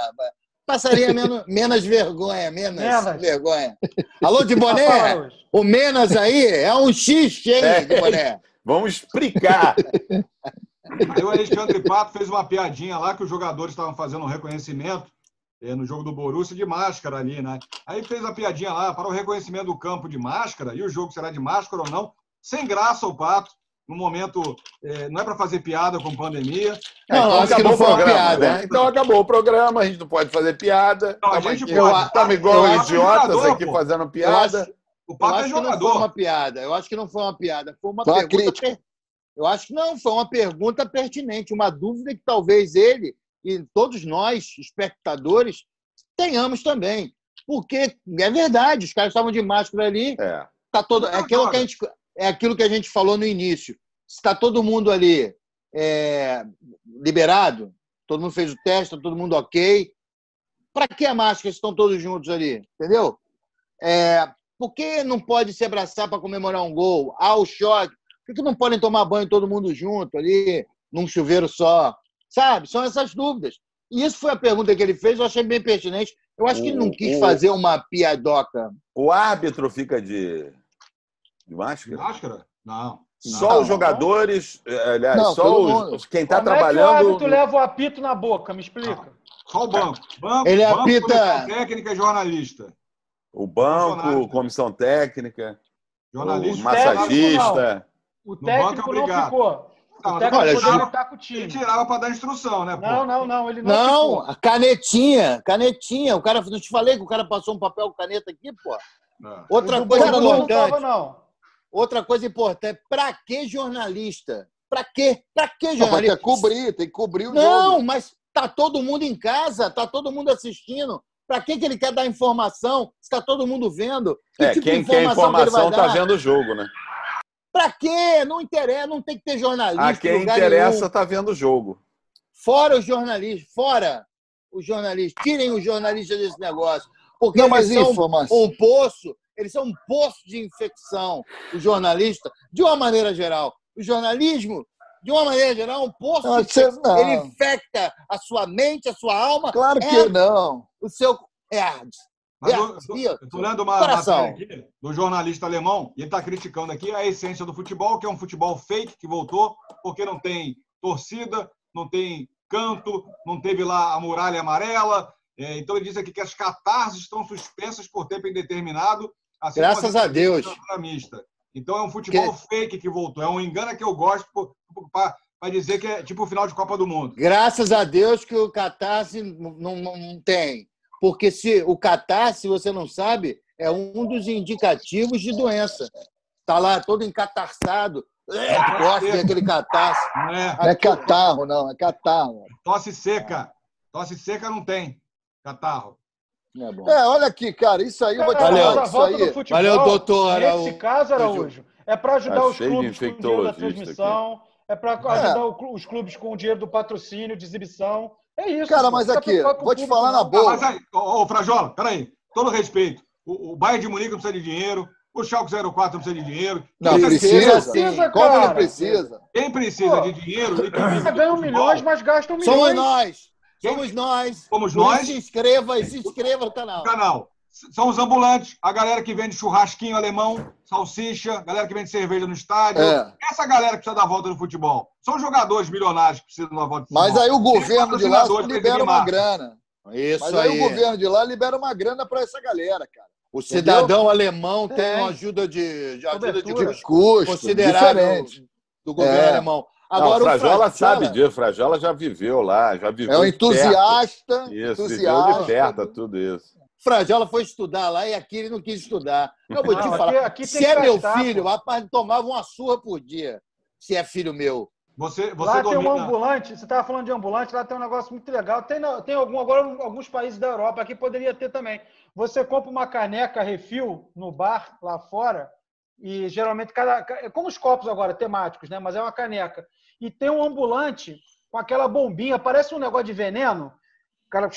Passaria menos, menos vergonha, menos, Menos. vergonha. Alô, de boné? O menos aí é um X, hein, É. de boné? Vamos explicar. Aí o Alexandre Pato fez uma piadinha lá que os jogadores estavam fazendo um reconhecimento eh, no jogo do Borussia de máscara ali, né? Aí fez a piadinha lá para o reconhecimento do campo de máscara e o jogo será de máscara ou não. Sem graça o Pato. No momento, eh, não é para fazer piada com pandemia. Não, então acho que acabou não foi uma programa, piada. né? Então acabou o programa, a gente não pode fazer piada. Não, a Estamos gente aqui- pode. Estamos igual idiotas jogador, aqui pô. fazendo piada. acho, O eu Pato é acho que não foi jogador. uma piada. Eu acho que não foi uma piada. Foi uma Foi uma pergunta. crítica. per- Eu acho que não, foi uma pergunta pertinente, uma dúvida que talvez ele e todos nós, espectadores, tenhamos também. Porque é verdade, os caras estavam de máscara ali, É. tá todo, é, aquilo que a gente, é aquilo que a gente falou no início. Está todo mundo ali é, liberado, todo mundo fez o teste, tá todo mundo ok. Para que a máscara se estão todos juntos ali? Entendeu? É, por que não pode se abraçar para comemorar um gol? Ah, o choque. Por que não podem tomar banho todo mundo junto ali, num chuveiro só? Sabe? São essas dúvidas. E isso foi a pergunta que ele fez, eu achei bem pertinente. Eu acho que ele não quis fazer uma piadoca. O árbitro fica de, de De máscara? máscara? Não. Só Não, os jogadores, eh, aliás, Não, só os, quem está Como é que o trabalhando. leva o apito na boca? Me explica. Só o banco. Banco, Ele banco apita- técnica e jornalista. O banco, Funcionário. comissão técnica, Jornalista. o massagista. O banco é técnico não obrigado. ficou. Não, O mas técnico olha, poderia Ju- estar com o Ele tirava para dar instrução, né? pô? Não, não, não. Ele não, Não, canetinha, canetinha. O cara, não te falei que o cara passou um papel com caneta aqui, pô. É. Outra O do coisa não tava, não. Outra coisa importante. Pra que jornalista? Pra quê? Pra que Não, mas tem jornalista? que cobrir, tem que cobrir o Não, jogo. mas tá todo mundo em casa, tá todo mundo assistindo. Pra que, que ele quer dar informação se tá todo mundo vendo? Que É, tipo quem quer informação está vendo o jogo, né? Pra quê? Não interessa, não tem que ter jornalista. A em quem interessa está vendo o jogo. Fora os jornalistas, fora os jornalistas. Tirem os jornalistas desse negócio. Porque Não, eles mas são informação. um poço, eles são um poço de infecção. O jornalista, de uma maneira geral. O jornalismo, de uma maneira geral, é um poço Não, de infecção. Ele infecta a sua mente, a sua alma, Claro que É. não. o seu. É, Mas é, tô lendo uma coração. matéria aqui do jornalista alemão e ele está criticando aqui a essência do futebol, que é um futebol fake que voltou, porque não tem torcida, não tem canto, não teve lá a muralha amarela. É, então ele diz aqui que as catarses estão suspensas por tempo indeterminado. Assim Graças as a Deus. da mista. Então é um futebol fake que voltou. É um engano que eu gosto para dizer que é tipo o final de Copa do Mundo. Graças a Deus que o catarse não, não, não tem. Porque se o catarse, se você não sabe, é um dos indicativos de doença. Está lá todo encatarçado, é, gosta daquele catarse. Não é? Não é catarro, não, é catarro. Tosse seca. Tosse seca não tem. Catarro. É. É, olha aqui, cara, isso aí eu vou te Valeu. falar. a Isso aí. futebol, Valeu, doutor Nesse caso, Araújo, é para ajudar os clubes com o dinheiro da transmissão, é para ajudar clu- os clubes com o dinheiro do patrocínio, de exibição. É isso. Cara, mas aqui, vou te falar na. Ah, boa. mas aí, ô, ô, Frajola, peraí. Todo respeito. O, o Bayern de Munique não precisa de dinheiro. O Schalke 04 não precisa de dinheiro. Não, Quem precisa. Precisa, Como cara. não precisa? Quem precisa Pô, de dinheiro ganham milhões, mas gastam milhões. Somos nós. Somos nós. Somos nós. Se inscreva e se inscreva no canal. canal. São os ambulantes, a galera que vende churrasquinho alemão, salsicha, a galera que vende cerveja no estádio. É. Essa galera que precisa dar volta no futebol. São jogadores milionários que precisam dar volta no Mas futebol. aí o governo de lá libera uma grana. Isso Mas aí aí. o governo de lá libera uma grana para essa galera, cara. O cidadão alemão tem Tem. uma ajuda de, de ajuda de custo, considerável diferente. do governo É. alemão. Não, Agora o Frajola o sabe disso. Frajola já viveu lá, já viveu É um de perto. entusiasta, Isso, viveu de entusiasta. perto tudo isso. Frajola foi estudar lá e aqui ele não quis estudar. Eu vou te Não, falar. aqui- aqui se é meu filho, rapaz, tomava uma surra por dia. Se é filho meu. Você, você lá tem um domina. ambulante, você estava falando de ambulante, lá tem um negócio muito legal. Tem, tem algum, agora alguns países da Europa, aqui poderia ter também. Você compra uma caneca refil no bar lá fora, e geralmente cada. é Como os copos agora, temáticos, né? Mas é uma caneca. E tem um ambulante com aquela bombinha, parece um negócio de veneno, cara,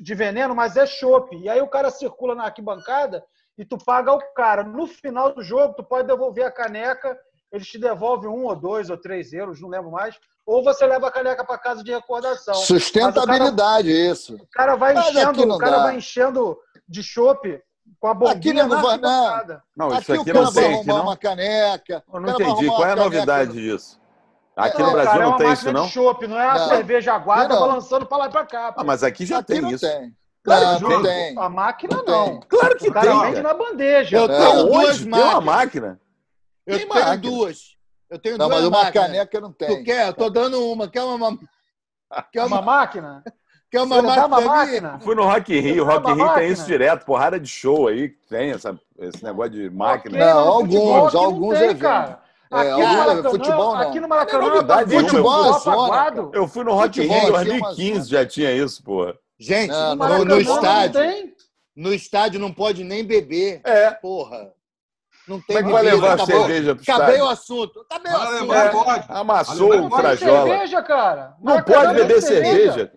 de veneno, mas é chopp. E aí o cara circula na arquibancada e tu paga o cara. No final do jogo, tu pode devolver a caneca, eles te devolvem um ou dois ou três euros, não lembro mais. Ou você leva a caneca para casa de recordação. O cara- Sustentabilidade, isso. O cara vai Mas aqui enchendo, não o cara dá. vai enchendo de chopp com a Aqui bombinha não na vai, não. arquibancada. Não, isso Aqui aqui o cara não vai aqui arrumar não. uma caneca. Eu não entendi. Qual é a caneca- novidade disso? Aqui Não, no Brasil cara, é não uma tem máquina isso, não? de chopp, não é a Não. cerveja aguada Não. balançando para lá e para cá. pô. Ah, mas aqui já Aqui tem não isso. tem. Claro não, que não tem. tem. A máquina Não tem. Claro que O cara tem, vende na bandeja. Eu É. tenho duas Aonde? Tem uma máquinas. máquina? Eu Tem tenho máquina. duas. Eu tenho Não, duas mas uma máquinas. caneca não tem. Tu quer? Eu tô dando uma. Quer uma, [laughs] quer Uma uma, máquina? quer uma dá uma máquina? máquina? Fui no Rock in Rio. Rock in tem Rio uma tem máquina? isso direto. Porrada de show aí. que Tem essa, esse negócio de máquina. Não, alguns, alguns tem, eventos. É, Aqui, alguns no Maracanã, futebol não. aqui no Maracanã, Não é novidade tá Futebol é aguado. Eu fui no in Rio em Futebol aqui é uma 2015, já tinha isso, porra. Gente, Não, no, no estádio, no estádio não pode nem beber. É. Porra. Não tem Como é que vai levar a Acabou- cerveja pro Acabei estádio? o assunto. Acabei o assunto. É. pode. Amassou Alemanha o pode Pode Frajola. cerveja, cara. Não Maracanã pode beber cerveja.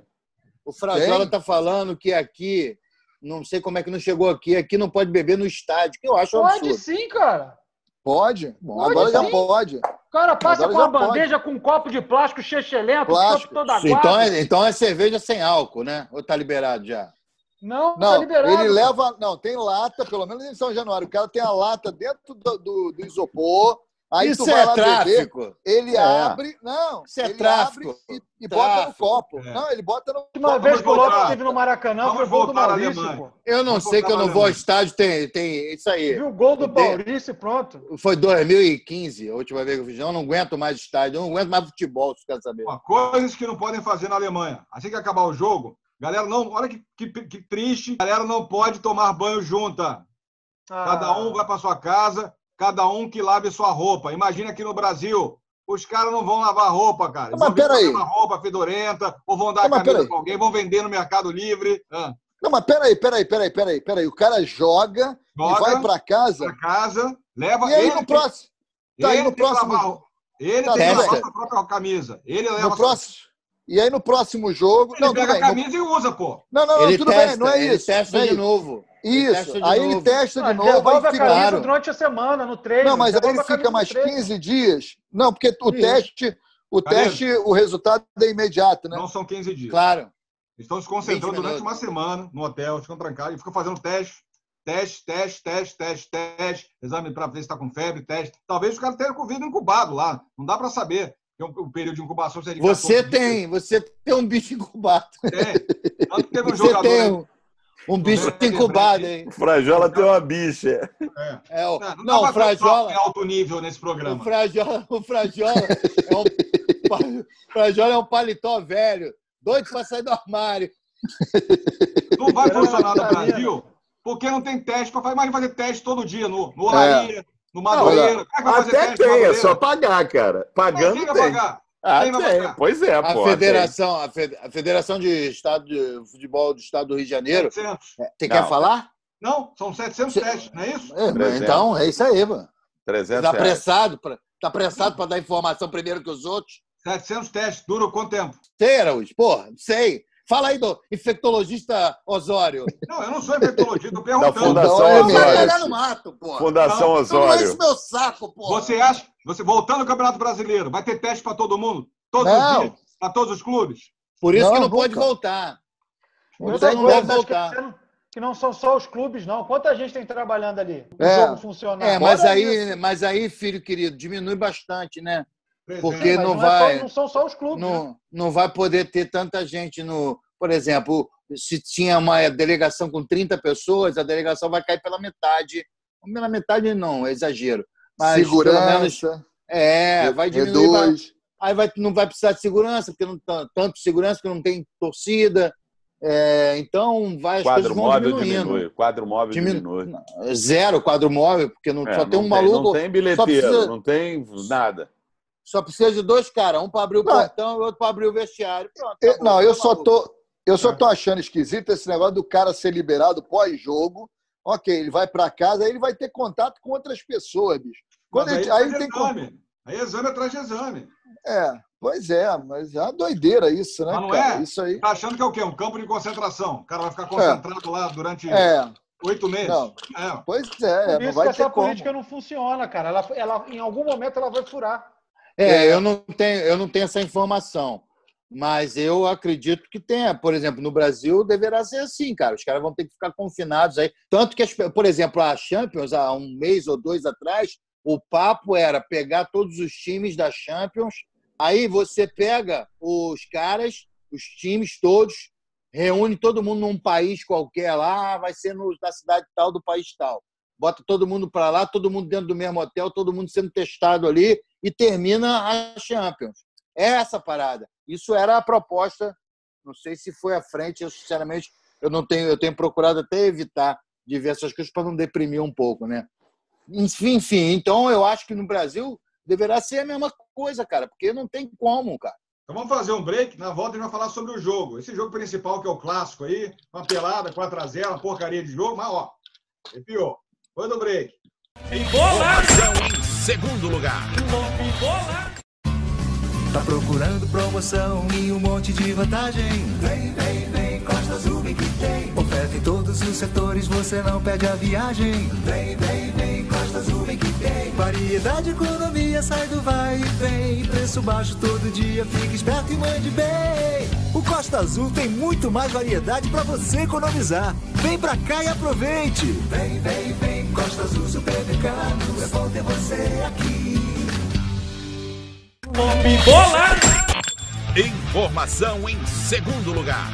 O Frajola tá falando que aqui, não sei como é que não chegou aqui, aqui não pode beber no estádio, que eu acho um Pode absurdo. sim, cara. Pode? Bom, Pode agora já sim. pode. O cara passa Agora com uma já pode. bandeja com um copo de plástico chechelento, Plástico. todo aguado. Então é, então é cerveja sem álcool, né? Ou tá liberado já? Não, tá Não, liberado. ele leva. Não, tem lata, pelo menos em São Januário. O cara tem a lata dentro do, do- do isopor. Aí Isso tu vai é lá beber, tráfico. ele É. abre. Não, Isso é ele tráfico. abre e, e bota no Tráfico. copo. É. Não, ele bota no copo. vez que o. Lopes esteve no Maracanã Vamos foi gol do Maurício, pô. Eu não Vamos sei que eu não vou ao estádio, tem, tem isso aí. Viu o gol do Maurício e pronto. Foi 2015, a última vez que eu fiz. Eu não aguento mais estádio, eu não aguento mais futebol, se quer saber. Ó, coisas que não podem fazer na Alemanha. Assim que acabar o jogo, galera não. Olha que, que, que triste. Galera não pode tomar banho junta. Cada Ah. um vai para sua casa, cada um que lave sua roupa. Imagina aqui no Brasil. Os caras não vão lavar roupa, cara. Eles Mas peraí. a mesma roupa fedorenta, ou vão dar Mas a camisa para alguém, vão vender no Mercado Livre. Ah, Não, mas peraí, peraí, peraí, peraí, peraí. O cara joga, e Joga. vai pra casa. pra casa, leva. E aí ele no próximo. Tá aí no próximo. lavar- Ele Tá, tem que lavar bem. sua própria camisa. Ele leva No sua- próximo. E aí no próximo jogo. Ele Não, pega bem. a no- camisa e usa, pô. Não, não, não, ele tudo testa, bem, não é ele isso. testa não é de isso. novo. Ele Isso. de Aí novo. ele testa de Ah, novo, devolve aí a fica. camisa Claro. durante a semana, no treino. Não, mas aí ele a camisa fica mais treino. 15 dias. Não, porque o Isso. teste, o Cadê? teste, o resultado é imediato, né? Não são 15 dias. Claro. Estão se concentrando 20 durante uma semana no hotel, ficam trancados e ficam fazendo teste, teste, teste, teste, teste, teste, exame para ver se está com febre, teste. Talvez os caras tenham Covid incubado lá. Não dá para saber. O, o período de incubação seria de Você 14 tem, você tem um bicho incubado. dias. Tem. Tanto que teve um Você jogador. tem aí- um, um bicho incubado, hein? O Frajola tem uma bicha. É, o, Não, não, o Frajola, em alto nível nesse o programa. Frajola, o Frajola é um, Frajola é um paletó velho, doido pra sair do armário. Não vai funcionar no Brasil porque não tem teste para fazer. Imagina fazer teste todo dia no, no Olaria, no Madureira. Como é que vai fazer Até teste no tem, é Madureira? só pagar, cara. Mas Pagando tem. pagar? Ah, tem. Pois é, A pô. federação, a, fe- a Federação de Estado de Futebol do Estado do Rio de Janeiro. 700. Você Não. quer falar? Não, são 700 testes, não é isso? É, então, é isso aí, mano. 300 Tá reais. apressado pra, tá apressado para dar informação primeiro que os outros? 700 testes. Dura quanto tempo? Sei, Araújo, porra, sei. Fala aí do infectologista Osório. Não, eu não sou infectologista, tô Da perguntando. Fundação Então, é Vai Osório. pegar no mato, porra. Fundação Não, Não Osório. enche meu saco, porra. Você acha, você voltando ao Campeonato Brasileiro, vai ter teste para todo mundo? Todos Não. os dias? Para todos os clubes? Por isso Não, que não nunca. pode voltar. Então outra não deve voltar. que não são só os clubes, não. Quanta gente tem trabalhando ali? O É. jogo funcionar. É, mas Fora aí, isso. mas aí, filho querido, diminui bastante, né? Porque Mas não é só- vai- não são só os clubes. né? Não, não vai poder ter tanta gente no. Por exemplo, se tinha uma delegação com 30 pessoas, a delegação vai cair pela metade. Pela metade não, é exagero. Mas pelo menos. Segurança. É, vai diminuir. Reduz. aí vai, não vai precisar de segurança, porque não tá- tanto segurança que não tem torcida. É, então vai, as Quadro coisas vão móvel diminuindo. diminui. Quadro móvel Diminu- diminui. Zero quadro móvel, porque não, É, só tem um maluco. Não tem bilheteiro, precisa- não tem nada. Só precisa de dois caras, um para abrir o Não. portão e outro para abrir o vestiário. Pronto, Eu- acabou, não, eu tá só maluco. tô, eu É. só tô achando esquisito esse negócio do cara ser liberado pós-jogo. Ok, ele vai para casa, aí ele vai ter contato com outras pessoas, bicho. Quando aí, aí traz tem exame. Aí exame atrás de exame. É, pois é, mas é uma doideira isso, né, Mas não cara? é? Isso aí. Tá achando que é o quê? Um campo de concentração. O cara vai ficar concentrado lá durante É, oito meses. Não. É. pois é, Por não isso vai que essa como. política não funciona, cara. Ela, ela, em algum momento ela vai furar. É, eu não tenho, eu não tenho essa informação. Mas eu acredito que tenha. Por exemplo, no Brasil deverá ser assim, cara. Os caras vão ter que ficar confinados aí. Tanto que, as- por exemplo, a Champions, há um mês ou dois atrás, o papo era pegar todos os times da Champions. Aí você pega os caras, os times todos, reúne todo mundo num país qualquer lá, vai ser no, na cidade tal do país tal. Bota todo mundo para lá, todo mundo dentro do mesmo hotel, todo mundo sendo testado ali e termina a Champions. É essa parada. Isso era a proposta. Não sei se foi à frente. Eu sinceramente eu não tenho, eu tenho procurado até evitar de ver essas coisas para não deprimir um pouco, né? Enfim, enfim. Então eu acho que no Brasil deverá ser a mesma coisa, cara, porque não tem como, cara. Então vamos fazer um break. Na volta a gente vai falar sobre o jogo. Esse jogo principal que é o clássico aí. Uma pelada, 4x0, uma porcaria de jogo. Mas, ó, arrepiou. Foi do break. Informação em segundo lugar. Tá procurando promoção e um monte de vantagem? Vem, vem, vem, Costa Azul que tem. Todos os setores, você não perde a viagem. Vem, vem, vem, Costa Azul que tem. Variedade, economia, sai do vai e vem. Preço baixo todo dia, fique esperto e mande bem. O Costa Azul tem muito mais variedade para você economizar. Vem pra cá e aproveite. Vem, vem, vem, Costa Azul Supermercado. É bom ter você aqui. Informação em segundo lugar.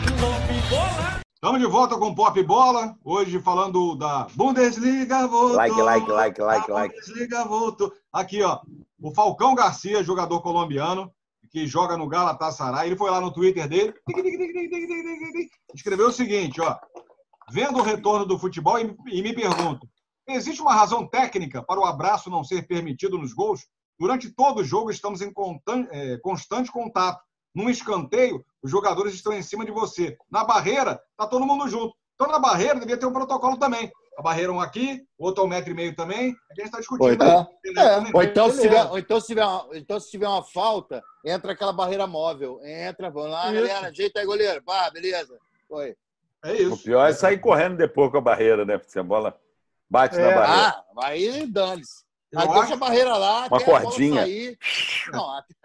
Estamos de volta com Pop Bola. Hoje falando da Bundesliga voltou. Like, like, like, like, like. Bundesliga voltou. Aqui, ó. O Falcão Garcia, jogador colombiano, que joga no Galatasaray. Ele foi lá no Twitter dele. Escreveu o seguinte, ó. Vendo o retorno do futebol e me pergunto: existe uma razão técnica para o abraço não ser permitido nos gols? Durante todo o jogo estamos em eh, constante contato. Num escanteio, os jogadores estão em cima de você. Na barreira, tá todo mundo junto. Então, na barreira, devia ter um protocolo também. A barreira um aqui, outro a um metro e meio também. É que a gente está discutindo. Ou então, aí. Beleza? ou então, se tiver, ou então, se tiver uma, então, se tiver uma falta, entra aquela barreira móvel. Entra, vamos lá, Isso. galera. Ajeita aí, goleiro. Pá, beleza. Foi. É O pior é sair correndo depois com a barreira, né? Se a bola bate na barreira. Ah, aí dane-se. Aí acho- deixa a barreira lá, Uma até a bola cordinha. sair. Não, até,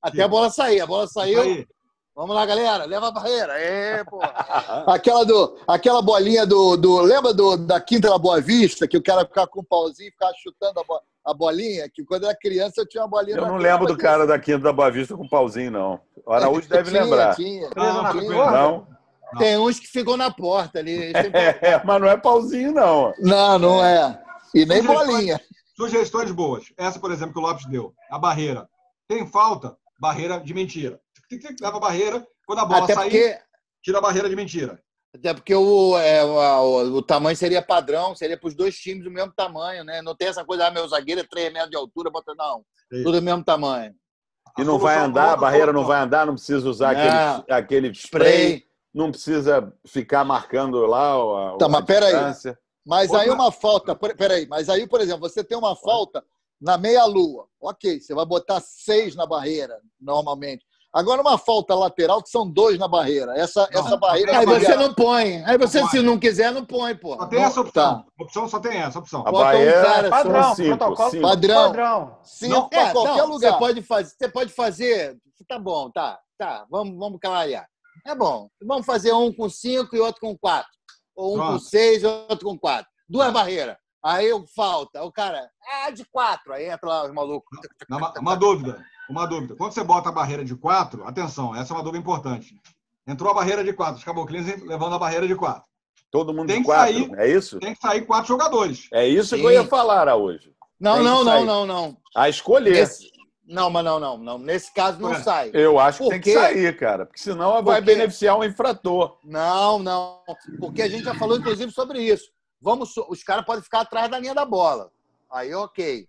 até a bola sair. A bola saiu. Vamos lá, galera. Leva a barreira. É, pô. [laughs] Aquela, do, aquela bolinha do, do. Lembra do, da Quinta da Boa Vista, que o cara ficava com um pauzinho e ficava chutando a, bo- a bolinha? Que quando era criança eu tinha uma bolinha Eu não cama lembro do cara da Quinta da Boa Vista com pauzinho, não. O Araújo [laughs] deve Tinha, lembrar. tinha. Não, Não, tinha. não. Tem uns que ficam na porta ali. [laughs] É, mas não é pauzinho, não. Não, não é. E nem Sugestões- bolinha. Sugestões boas. Essa, por exemplo, que o Lopes deu. A barreira. Tem falta, barreira de mentira. Leva a barreira. Quando a bola Até sair, porque- tira a barreira de mentira. Até porque o, é, o, o- o tamanho seria padrão, seria para os dois times do mesmo tamanho, né? Não tem essa coisa, ah, meu zagueiro é 3 metros de altura, bota não. Isso. Tudo do mesmo tamanho. E não vai andar, a barreira não vai andar, não precisa usar Não. aquele, aquele spray, não precisa ficar marcando lá a, Tá, a mas peraí. Mas aí uma falta, peraí, mas aí, por exemplo, você tem uma falta na meia-lua. Ok, você vai botar seis na barreira, normalmente. Agora, uma falta lateral, que são dois na barreira. Essa, essa barreira. Aí você não põe. Aí você, se não quiser, não põe, pô. Só tem essa opção. A opção só tem essa opção. A Bota um barreira cara só. são Padrão, cinco, protocolo cinco. Padrão. Padrão. Cinco Não, pra é, qualquer não, lugar. Você pode fazer, você pode fazer. Tá bom, tá, tá. Vamos, vamos clarear. É bom. Vamos fazer um com cinco e outro com quatro. Ou um com Pronto. seis e outro com quatro. Duas barreiras. Aí eu- falta. O cara, ah, de quatro. Aí entra lá os malucos. Não, Uma, uma dúvida. Uma dúvida. Quando você bota a barreira de quatro, atenção, essa é uma dúvida importante. Entrou a barreira de quatro, os caboclinhos levando a barreira de quatro. Todo mundo Tem de que quatro, sair. é isso? Tem que sair quatro jogadores. É isso que eu Sim. ia falar, Araújo. Não, Tem não, não, não, não. A escolher. Nesse- Não, mas não, não, não. Nesse caso não É. sai. Eu acho que Por tem que sair, cara. Porque senão vai beneficiar o infrator. Não, não. Porque a gente já falou, inclusive, sobre isso. Vamos, os caras podem ficar atrás da linha da bola. Aí, ok.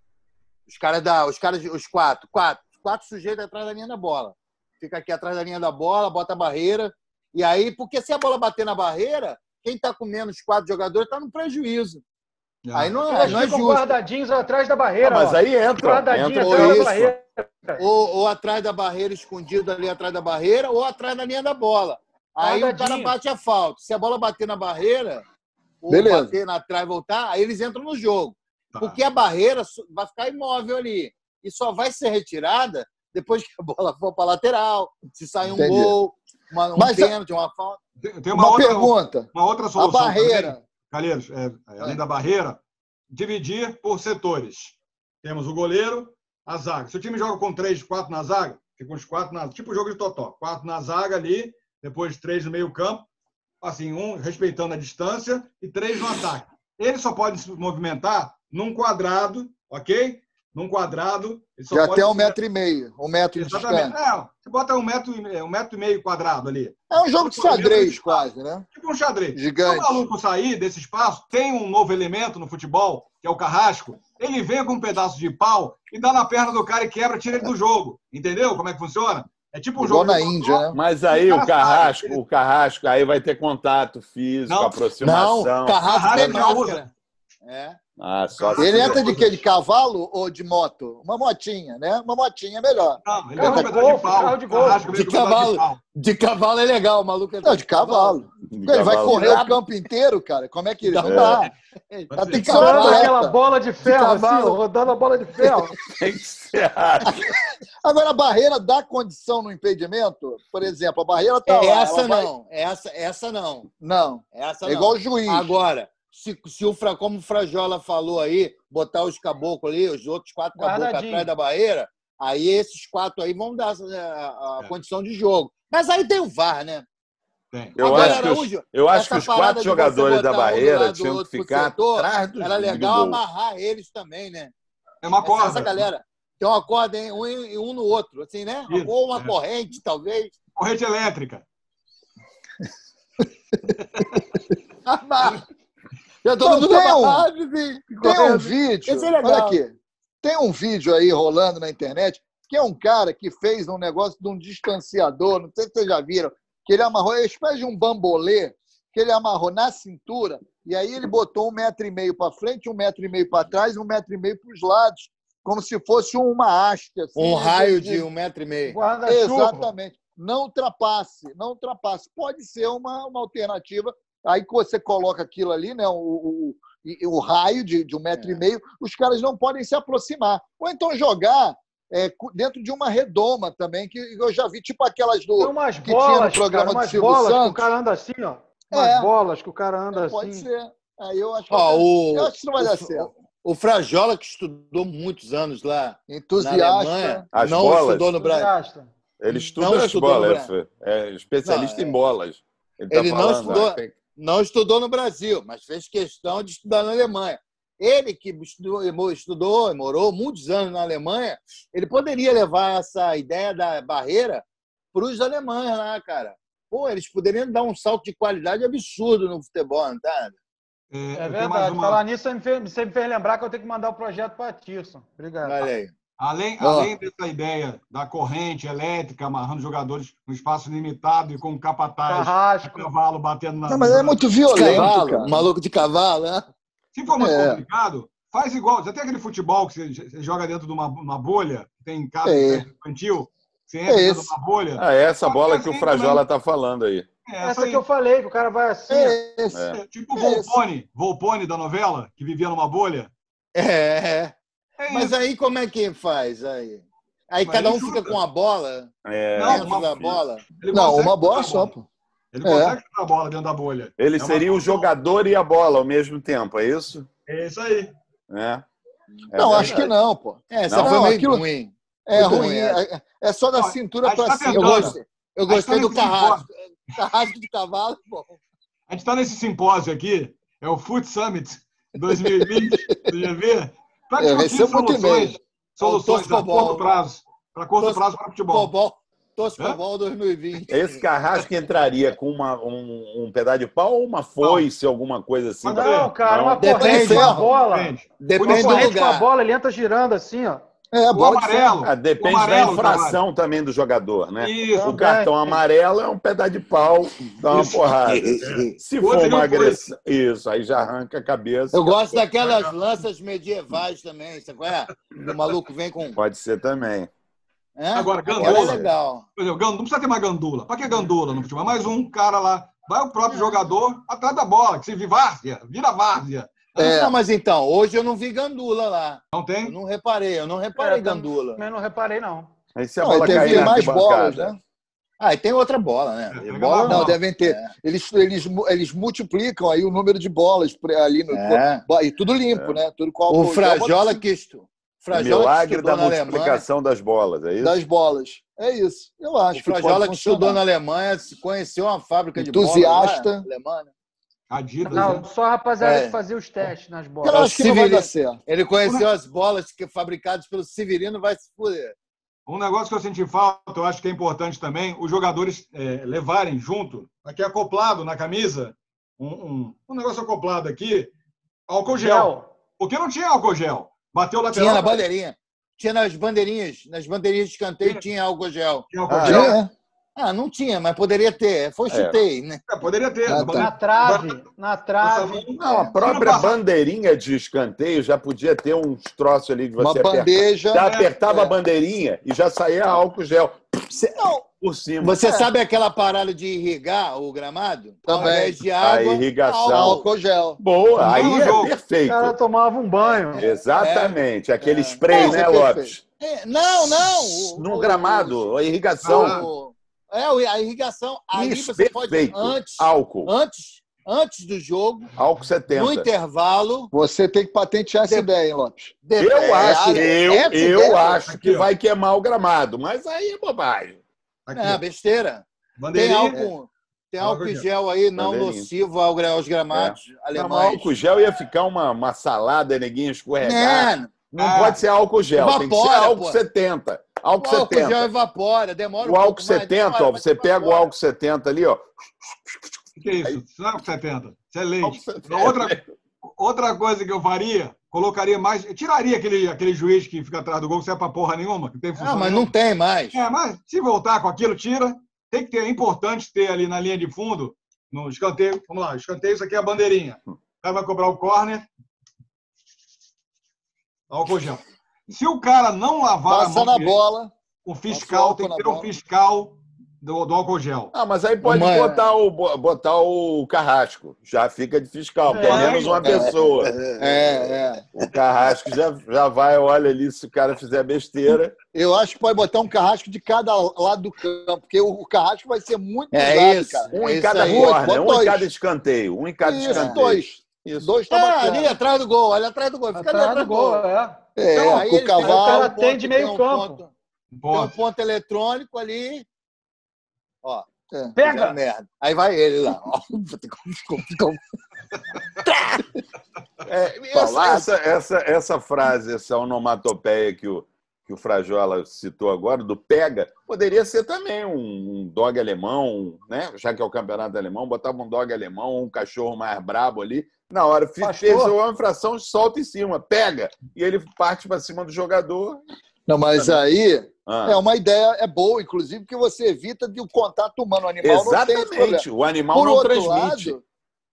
Os caras da, os caras, os quatro, quatro, quatro sujeitos atrás da linha da bola. Fica aqui atrás da linha da bola, bota a barreira. E aí, porque se a bola bater na barreira, quem está com menos quatro jogadores está no prejuízo. Aí não é, Eles não é justo. guardadinhos atrás da barreira. Ah, mas aí entra, Guardadinho entra atrás isso. da barreira. Ou, ou atrás da barreira, escondido ali atrás da barreira, ou atrás da linha da bola. Aí o cara bate a falta. Se a bola bater na barreira, ou Beleza. bater na trave e voltar, aí eles entram no jogo. Tá. Porque a barreira vai ficar imóvel ali. E só vai ser retirada depois que a bola for para lateral, se sair um Entendi. gol, uma, um Mas, pênalti, uma falta. Tem, uma, Uma outra, pergunta. uma outra A solução. barreira. também, Calheiros, é, é, além da barreira, dividir por setores. Temos o goleiro, a zaga. Se o time joga com três, quatro na zaga, fica com os quatro na tipo jogo de totó. Quatro na zaga ali, depois três no meio campo, assim, um respeitando a distância e três no ataque. Ele só pode se movimentar num quadrado, ok? Num quadrado. Ele só pode tem um metro e meio. Um metro de Exatamente. distância. É, você bota um metro, e- um metro e meio quadrado ali. É um jogo de xadrez, quase, né? Tipo um xadrez. Gigante. Se o maluco sair desse espaço, tem um novo elemento no futebol, que é o carrasco. Ele vem com um pedaço de pau e dá na perna do cara e quebra, tira ele do jogo. Entendeu como é que funciona? É tipo um Igual jogo na Índia, né? Mas aí O o cara carrasco, o carrasco, aí vai ter contato físico, Não. aproximação. Não, Carrasco Carrasco usa. máscara. É. Ah, só Ele se- entra de quê? De cavalo ou de moto? Uma motinha, né? Uma motinha é melhor. Não, ele Carro com um pedaço de golfe, carro de golfe. De de cavalo. De cavalo é legal, o maluco. Não, de cavalo. De Ele vai correr o campo inteiro, cara. Como é que ele. Não É. dá. Ser. tem que ser aquela bola de ferro, assim, cavalo. ó, rodando a bola de ferro. [laughs] Tem que ser. Agora, a barreira dá condição no impedimento? Por exemplo, a barreira tá lá. essa ela vai- não, essa, essa não. Não. Essa É não. igual o juiz. Agora, se, se o Fra, como o Frajola falou aí, botar os caboclos ali, os outros quatro caboclos atrás da barreira, aí esses quatro aí vão dar a, a- a É. condição de jogo. Mas aí tem o VAR, né? Tem. Eu Agora, acho que os, Araújo, eu acho que os quatro jogadores da um barreira tinham que ficar setor, atrás dos Era legal amarrar eles também, né? É uma corda. essa galera tem uma corda em um, um no outro, assim, né? Isso, Ou uma é. corrente, talvez. Corrente elétrica. [laughs] Já todo Não, mundo tem um- assim, Tem um vídeo. Esse é legal. Olha aqui. Tem um vídeo aí rolando na internet que é um cara que fez um negócio de um distanciador. Não sei se vocês já viram. Que ele amarrou, é uma espécie de um bambolê que ele amarrou na cintura e aí ele botou um metro e meio para frente, um metro e meio para trás, e um metro e meio para os lados, como se fosse uma haste. assim, Um né, raio de um metro e meio. Exatamente. Não ultrapasse, não ultrapasse. Pode ser uma, uma alternativa. Aí que você coloca aquilo ali, né? O, o, o, o raio de, de um metro É. e meio, os caras não podem se aproximar. Ou então jogar é, dentro de uma redoma também, que eu já vi, tipo aquelas Tem do. umas que tinha no bolas, programa cara, do umas Silvio bolas que o Santos. cara anda assim, ó. Umas É. bolas que o cara anda Pode assim. ser. Aí eu acho que, Ó, o, eu acho que isso não vai o- dar certo. O Frajola, que estudou muitos anos lá na Entusiasta. Alemanha, As não bolas? estudou no Brasil. Ele estuda Não as estudou no bolas, Brasil. é especialista Não, em bolas. Ele, tá ele não falando, estudou- ah, tem- Não estudou no Brasil, mas fez questão de estudar na Alemanha. Ele que estudou, estudou e morou muitos anos na Alemanha, ele poderia levar essa ideia da barreira para os alemães lá, cara. Pô, eles poderiam dar um salto de qualidade absurdo no futebol, não tá? É, É verdade. uma- Falar nisso, você me, fez, você me fez lembrar que eu tenho que mandar o projeto para Tirson. Obrigado. Aí. Além, além dessa ideia da corrente elétrica amarrando jogadores num espaço limitado e com capataz de Carrasco. cavalo batendo na. Não, mas é muito violento, cavalo, cara. maluco de cavalo, né? Se for muito É. complicado, faz igual. Já tem aquele futebol que você, joga dentro de uma, uma bolha, tem casa É. infantil, você entra É dentro de uma bolha. Ah, é essa bola que o Assim Frajola também. tá falando aí. É, essa que eu falei, que o cara vai assim. É esse. É. É, tipo o. Volpone, Volpone da novela, que vivia numa bolha. É, é. Mas isso. aí como é que faz? Aí, aí Mas cada um fica com a bola É, Não, uma- da bola. Ele Não, uma bola só, pô. Ele É. consegue chutar a bola dentro da bolha. Ele É seria o jogador e a bola ao mesmo tempo, é isso? É isso aí. É. É Não, verdade. acho que não, pô. É, essa Não, foi meio aquilo- ruim. É Muito ruim. ruim, É, é só da cintura a gente pra tá cima. Eu gostei, eu Mas tá gostei do carrasco. [laughs] Carrasco de cavalo, pô. A gente está nesse simpósio aqui, é o Food Summit 2020, [laughs] você já vê? Para É, vai discutir soluções, soluções a curto prazo, para curto prazo para futebol. Toscobol 2020. Esse carrasco entraria com uma, um, um pedaço de pau ou uma foice, alguma coisa assim? Não, cara, Não. uma Depende corrente com a bola. Depende. Uma do corrente com a bola, ele entra girando assim, ó. É, O amarelo. Ah, depende O amarelo, da infração também do jogador, né? Isso. O cartão amarelo é um pedaço de pau, dá uma porrada. Se for uma foi. agressão, isso, aí já arranca a cabeça. Eu gosto daquelas lanças medievais também, sabe qual é? O maluco vem com. Pode ser também. É? Agora, gandula. é legal. Por exemplo, não precisa ter mais gandula. Pra que gandula no futebol? É mais um cara lá. Vai o próprio jogador atrás da bola, que se vira várzea, vira várzea. É. Não, mas então, hoje eu não vi gandula lá. Não Eu tem? não reparei, eu não reparei É, gandula. Também não reparei, não. Aí se a Não, mais bolas, né? Ah, e tem outra bola, né? É, bola Não, devem ter. Eles, eles, mu- eles multiplicam aí o número de bolas ali no. É. E tudo limpo, né? Tudo com O Frajola estu... O Frajola que milagre estudou da na Alemanha. multiplicação das bolas, é isso? das bolas. É isso. Eu acho O Frajola que estudou na. Alemanha, se conheceu uma fábrica de Entusiasta. bolas lá, alemã, né? Adidas. Não, né? só a rapaziada É. que fazia os testes nas Eu bolas. acho que não vai dar certo. Ele conheceu as bolas que fabricadas pelo Severino, vai se fuder. Um negócio que eu senti falta, eu acho que é importante também, os jogadores é, levarem junto, aqui acoplado na camisa, um, um, um negócio acoplado aqui, álcool gel. Gel. Porque não tinha álcool gel. Bateu o lateral. Tinha na bandeirinha. Tinha nas bandeirinhas. Nas bandeirinhas de escanteio tinha álcool gel. Tinha álcool Ah, gel. É. Ah, não tinha, mas poderia ter. Foi chutei, né? É, poderia ter. Ah, tá. Na trave, na trave. Não, a própria passa- bandeirinha de escanteio já podia ter uns troços ali Uma você apertar. bandeja. Já apertava É. a bandeirinha e já saía álcool gel Não, por cima. Você É. sabe aquela parada de irrigar o gramado? Ao Também. invés de A água, irrigação. Álcool gel. Boa, aí Não, é jogo. O perfeito. cara tomava um banho. Exatamente, aquele É. spray, Não, né, é Lopes? É, não, não. o- No o- gramado, a irrigação. o- é, o- a irrigação. Aí Isso, você pode, perfeito. antes, Álcool. antes, antes do jogo, Álcool 70. no intervalo. Você tem que patentear essa De- ideia, hein, Lopes? de- Eu é, acho, é, eu, eu ideia- acho Aqui, que ó. vai queimar o gramado, mas aí é bobagem. Aqui, É, ó. besteira. Tem álcool, tem Álcool álcool gel. aí não nocivo aos gramados Não, alemães. álcool gel ia ficar uma, uma salada, neguinho escorregar. É, Não Ah. pode ser álcool gel, tem que ser Evapora, álcool pô. 70. o Álcool álcool 70. gel evapora, demora um O álcool pouco mais, 70, demora, ó, você pega o evapora. álcool 70 ali, ó. O que é isso? Isso não é 70. Isso é Álcool leite. 70. Outra, outra coisa que eu faria, colocaria mais. Tiraria aquele, aquele juiz que fica atrás do gol, que serve pra porra nenhuma, que não tem função. Ah, mas não nenhuma. tem mais. É, mas se voltar com aquilo, tira. Tem que ter, é importante ter ali na linha de fundo, no escanteio. Vamos lá, escanteio, isso aqui é a bandeirinha. O cara vai cobrar o corner. Álcool gel. Se o cara não lavar a Passa mão na bola. o fiscal tem o que ter um bola. fiscal do, do álcool gel. Ah, mas aí pode Uma- botar, o, bo- botar o carrasco. Já fica de fiscal, pelo É, menos uma é. pessoa. É, é. O carrasco já, já vai, olha ali, se o cara fizer besteira. Eu acho que pode botar um carrasco de cada lado do campo, porque o, o carrasco vai ser muito É usado, isso. cara. Um É em isso cada corner, um em dois. cada escanteio. Um em cada Isso, escanteio. dois. Isso. Dois tá É, ali atrás do gol, ali atrás do gol. Fica ali Atrás do gol, é. É, Então, aí o tem- o cavalo. cara ponto, tem de meio tem um campo. ponto- Tem um ponto eletrônico ali. Ó, É. Pega! merda. Aí vai ele lá. É, essa, essa, essa, essa frase, essa onomatopeia que o, que o Frajola citou agora, do pega, poderia ser também um, um dog alemão, né? já que é o campeonato alemão, botava um dog alemão, um cachorro mais brabo ali. Na hora, Pastor. fez uma infração, solta em cima, pega. E ele parte para cima do jogador. Não, mas aí Ah, é uma ideia é boa, inclusive, porque você evita de o contato humano. O animal não. Exatamente. O animal Por não outro transmite. lado,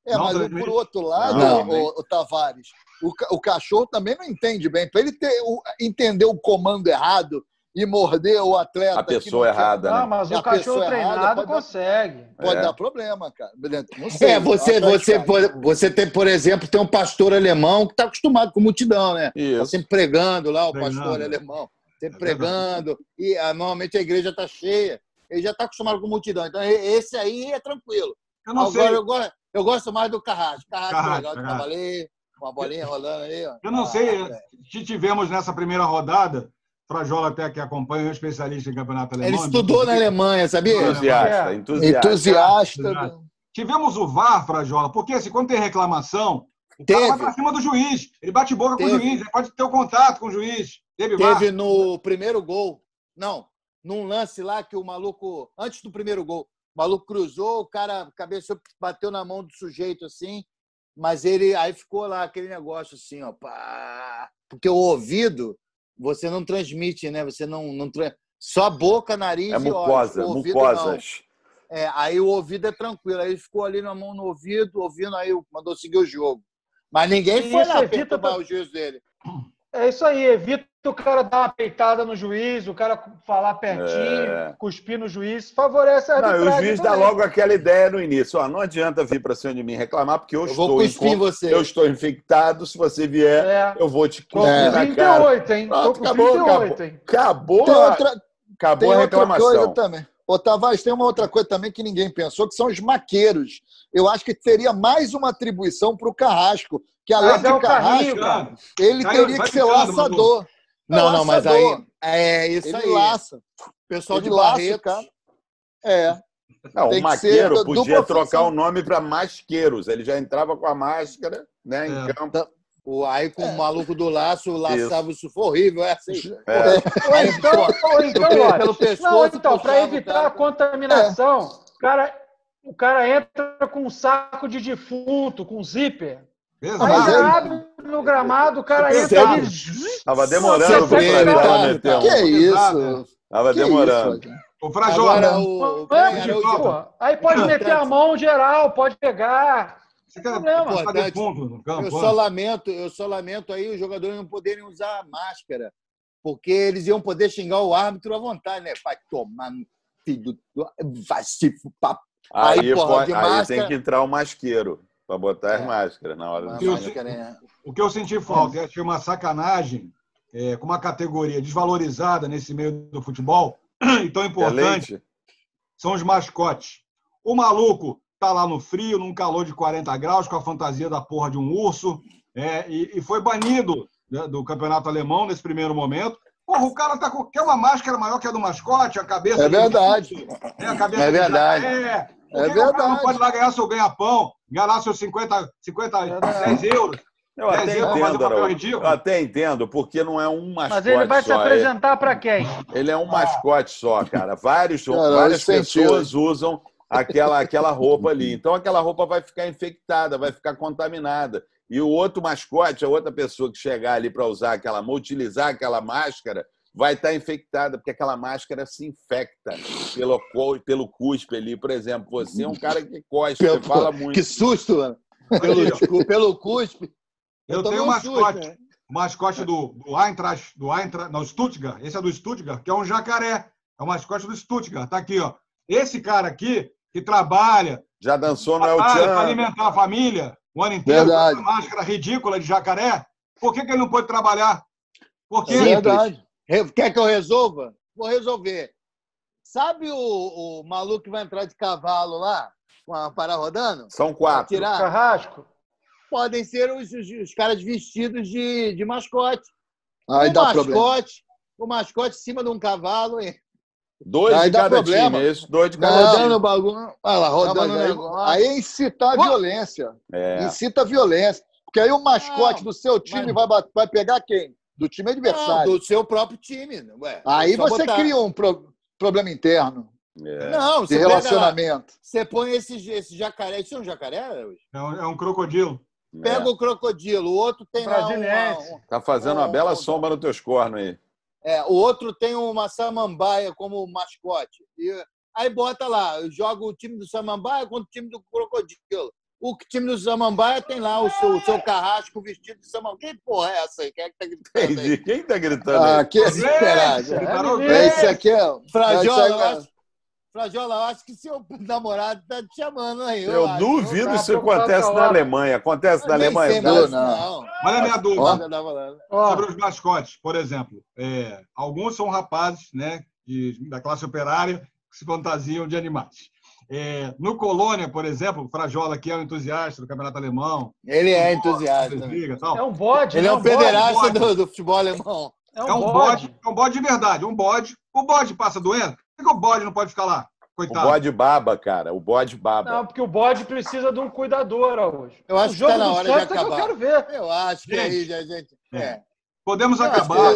é, Não mas transmite. por outro lado, Não. o, o Tavares, o, ca- o cachorro também não entende bem. Para ele ter, o- entender o comando errado e morder o atleta. A que pessoa não quer- errada, Ah, né? mas E a o cachorro pessoa errada treinado pode dar- consegue. Pode É. dar problema, cara. Não sei. É, você, você, por- você tem, por exemplo, tem um pastor alemão que está acostumado com multidão, né? Tá Isso. sempre pregando lá, o pastor alemão. Sempre É pregando. E ah, normalmente a igreja está cheia. Ele já está acostumado com multidão. Então, esse aí é tranquilo. Eu não Agora, sei. eu, gosto, eu gosto mais do Carrasco. Carrasco, é Carrasco, legal de uma bolinha rolando aí. Ó. Eu não Ah, sei velho. se tivemos nessa primeira rodada, Frajola até que acompanha, um especialista em campeonato alemão. Ele estudou na Alemanha, sabia? Entusiasta, É. entusiasta. Entusiasta. Tivemos o VAR, Frajola, porque assim, quando tem reclamação, o cara Teve. vai pra cima do juiz. Ele bate boca com o Teve. juiz, ele pode ter o contato com o juiz. Teve. Teve no primeiro gol. Não, num lance lá que o maluco, antes do primeiro gol, o maluco cruzou, o cara cabeceou, bateu na mão do sujeito assim, mas ele aí ficou lá aquele negócio assim, ó, pá, porque o ouvido você não transmite, né? Você não, não tra... só boca, nariz É e mucosa, ouvido mucosas. não. É, aí o ouvido é tranquilo. Aí ele ficou ali na mão no ouvido, ouvindo, aí mandou seguir o jogo. Mas ninguém foi Isso lá evita perturbar to- o juiz dele. É isso aí, evita o cara dar uma peitada no juiz, o cara falar pertinho, É. cuspir no juiz, favorece a Não, arbitragem. o juiz dá também. logo aquela ideia no início. Ó, não adianta vir para cima de mim reclamar, porque eu, Eu estou vou cuspir em você. eu estou infectado. Se você vier, É. eu vou te Tô na cara. 28, hein? Tô Pronto, com acabou, 28, hein? Acabou, Tem a- outra, acabou tem a outra coisa reclamação. também. Ô, Tavares, tem uma outra coisa também que ninguém pensou, que são os maqueiros. Eu acho que teria mais uma atribuição para o Carrasco, que além Mas de é Carrasco, carrinho, ele Caiu, teria que ser ficando, laçador. Não, não, mas aí. É isso Ele aí. laça. Pessoal Ele de o Barretos. cara. É. Não, Tem o que ser Maqueiro podia trocar o nome para Masqueiros. Ele já entrava com a máscara né, em É. campo. O, aí com É. o maluco do laço, laçava isso. Foi horrível, é assim. É. Ou então, ou então, pelo- olha, pelo pescoço, não, então, para o evitar a contaminação, o, cara, o cara entra com um saco de defunto, com zíper. Aí Mas Exato. é- já abre no gramado, o cara entra ali. Tava demorando entrar, verdade, né, Théo? Que é Exato, isso? Tava Que demorando. Ô, Frajola, o. O- aí pode meter a mão geral, pode pegar. você quer defunto no campo? Eu só lamento, eu só lamento aí os jogadores não poderem usar máscara, porque eles iam poder xingar o árbitro à vontade, né? Vai tomar no filho do... Vai se fuder. Aí, Aí, porra, pode- de aí tem que entrar o masqueiro para botar as É. máscaras na hora do Máscara, né? O que eu senti falta, eu achei uma sacanagem é, com uma categoria desvalorizada nesse meio do futebol [clears throat] e tão importante, Excelente. são os mascotes. O maluco tá lá no frio, num calor de 40 graus, com a fantasia da porra de um urso, é, e, e foi banido né, do campeonato alemão nesse primeiro momento. Porra, o cara tá com. Quer uma máscara maior que a do mascote, a cabeça. É de- verdade. É, a cabeça É de verdade. jacaré. Por É verdade. pode lá ganhar seu ganha-pão, ganhar seus 50, 50 10 euros? Eu até entendo. Eu até entendo, porque não é um mascote Mas ele vai se só. é- apresentar para quem? Ele é um mascote só, cara. Vários, Cara, várias pessoas usam aquela, aquela roupa ali. Então, aquela roupa vai ficar infectada, vai ficar contaminada. E o outro mascote, a outra pessoa que chegar ali para usar aquela, utilizar aquela máscara, vai estar infectada, porque aquela máscara se infecta pelo, pelo cuspe ali. Por exemplo, você é um cara que cospe, você Pelo- fala muito. Que susto, mano. Pelo, pelo cuspe. Eu tomei tenho um um susto, mascote. né? O mascote do, do Eintracht, do Eintracht, não, Stuttgart. Esse é do Stuttgart, que é um jacaré. É o mascote do Stuttgart. Tá aqui, ó. Esse cara aqui, que trabalha Já dançou no El para alimentar a família o ano inteiro, Verdade. com essa máscara ridícula de jacaré, por que, que ele não pode trabalhar? Por quê? Sim. Verdade. Quer que eu resolva? Vou resolver. Sabe o, o maluco que vai entrar de cavalo lá, com a parada rodando? São quatro. Tirar? Carrasco? Podem ser os, os- os caras vestidos de, de mascote. Aí o dá mascote, problema. o mascote em cima de um cavalo, hein? Dois Aí de dá cada problema. time, isso, dois de Não, cada time. rodando o bagulho. Olha lá, Não, rodando o aí- negócio. Aí é incitar a violência. É. Incita a violência. Porque aí o mascote Não, do seu time mas- vai, vai pegar quem? Do time Não, adversário. do seu próprio time. Ué, Aí é você botar- cria um pro- problema interno É. Não, de lá, relacionamento. você põe esse, esse jacaré. Isso é um jacaré? É um, é um crocodilo. Pega o crocodilo, o outro tem lá uma, Brasiliense. um- Tá fazendo uma Não, bela não. sombra nos teus cornos aí. É, o outro tem uma samambaia como mascote. E aí bota lá, joga o time do samambaia contra o time do crocodilo. O time do samambaia tem lá o seu, o seu carrasco vestido de samambaia. Que porra é essa aí? Quem é que tá gritando Entendi. aí? Quem tá gritando Ah, aí? que Desesperado. é isso aqui, é. Frajola, é eu acho, Frajola, eu acho que seu [laughs] namorado tá te chamando aí. Eu acho. duvido isso acontece na. Alemanha. Acontece na Alemanha? Não, não. não. Olha a minha dúvida. Ó. Ó, sobre os mascotes, por exemplo. É, alguns são rapazes né, de- da classe operária que se fantasiam de animais. É, no Colônia, por exemplo, o Frajola, que é um entusiasta do campeonato alemão, Ele é entusiasta. né? E tal, é um bode. Ele é né? um pederasta do, do futebol alemão. É é um bode, é um bode de verdade, um bode. O bode passa doendo? Por que o bode não pode ficar lá? O Coitado. bode baba, cara. O bode baba. Não, porque o bode precisa de um cuidador hoje. Eu acho o que jogo tá na hora de Santos é que eu acabar. quero ver. Eu acho que Gente. aí gente. É. Podemos Eu acabar,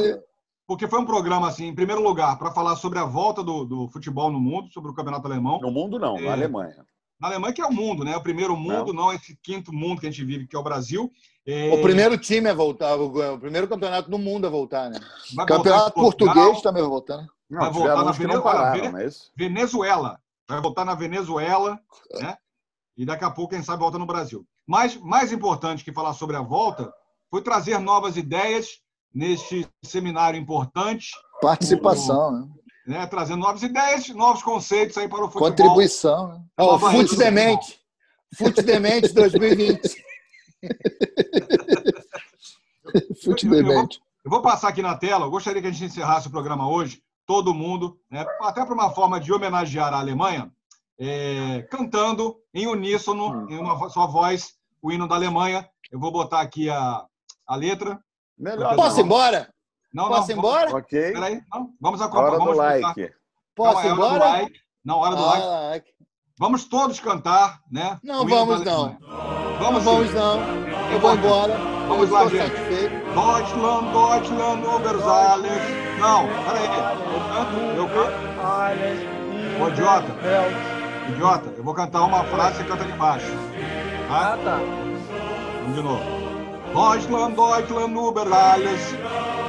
porque foi um programa, assim, em primeiro lugar, para falar sobre a volta do, do futebol no mundo, sobre o campeonato alemão. No mundo, não. É. Na Alemanha. Na Alemanha, que é o mundo, né? O primeiro mundo, não. esse quinto mundo que a gente vive, que é o Brasil. É, O primeiro time a voltar, o, o primeiro campeonato do mundo a voltar, né? vai Campeonato voltar português também vai voltar, né? Não, vai voltar na não Venezuela. pararam, Vene- não? Venezuela. Vai voltar na Venezuela, né? E daqui a pouco, quem sabe, volta no Brasil. Mas mais importante que falar sobre a volta foi trazer novas ideias neste seminário importante, Participação, né? né? Trazendo novas ideias, novos conceitos aí para o futebol. Contribuição, né? O rede Fute Demente. Fute Demente 2020. [laughs] Fute demente. Eu vou passar aqui na tela, eu gostaria que a gente encerrasse o programa hoje, todo mundo, né, até para uma forma de homenagear a Alemanha, é, cantando em uníssono, em uma só voz, o hino da Alemanha. Eu vou botar aqui a, a letra. Melhor. Posso ir embora? Não, Posso ir não, embora? Vamos, Ok. peraí, não, vamos Na acompanhar. hora do Vamos botar- like. Posso Calma, ir é hora do embora? like. Não, hora do like. Ah, like. Vamos todos cantar, né? Não vamos, não. Alemanha. Não Vamos, vamos, não. Eu vou embora. Vamos eu lá, gente. satisfeito. Deutschland, Deutschland, Obersalles. Não, peraí. Eu canto, eu canto. Ô, idiota. Idiota, eu vou cantar uma frase e você canta ali embaixo. Tá? Ah, tá. Vamos de novo. Deutschland, Deutschland, über alles.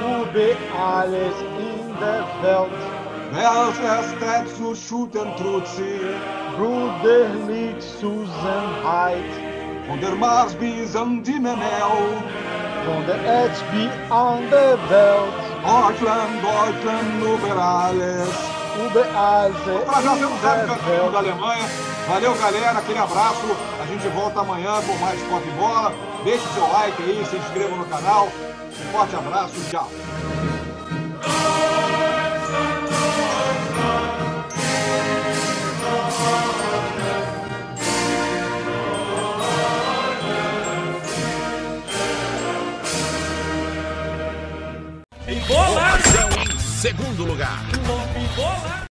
Ube alles in der Welt. Wer erst zu schütten tut sie. Brüderlich Zusammenhalt. Von der Mars bis an die Menel. Von der HB an der Welt. Deutschland, Deutschland, über alles. Ube alles in Zé der campeão da Welt. Alemanha. Valeu, galera. Aquele abraço. A gente volta amanhã com mais Pop Bola. Deixe seu like aí, se inscreva no canal. Um forte abraço. Tchau. Embolado! Em segundo lugar.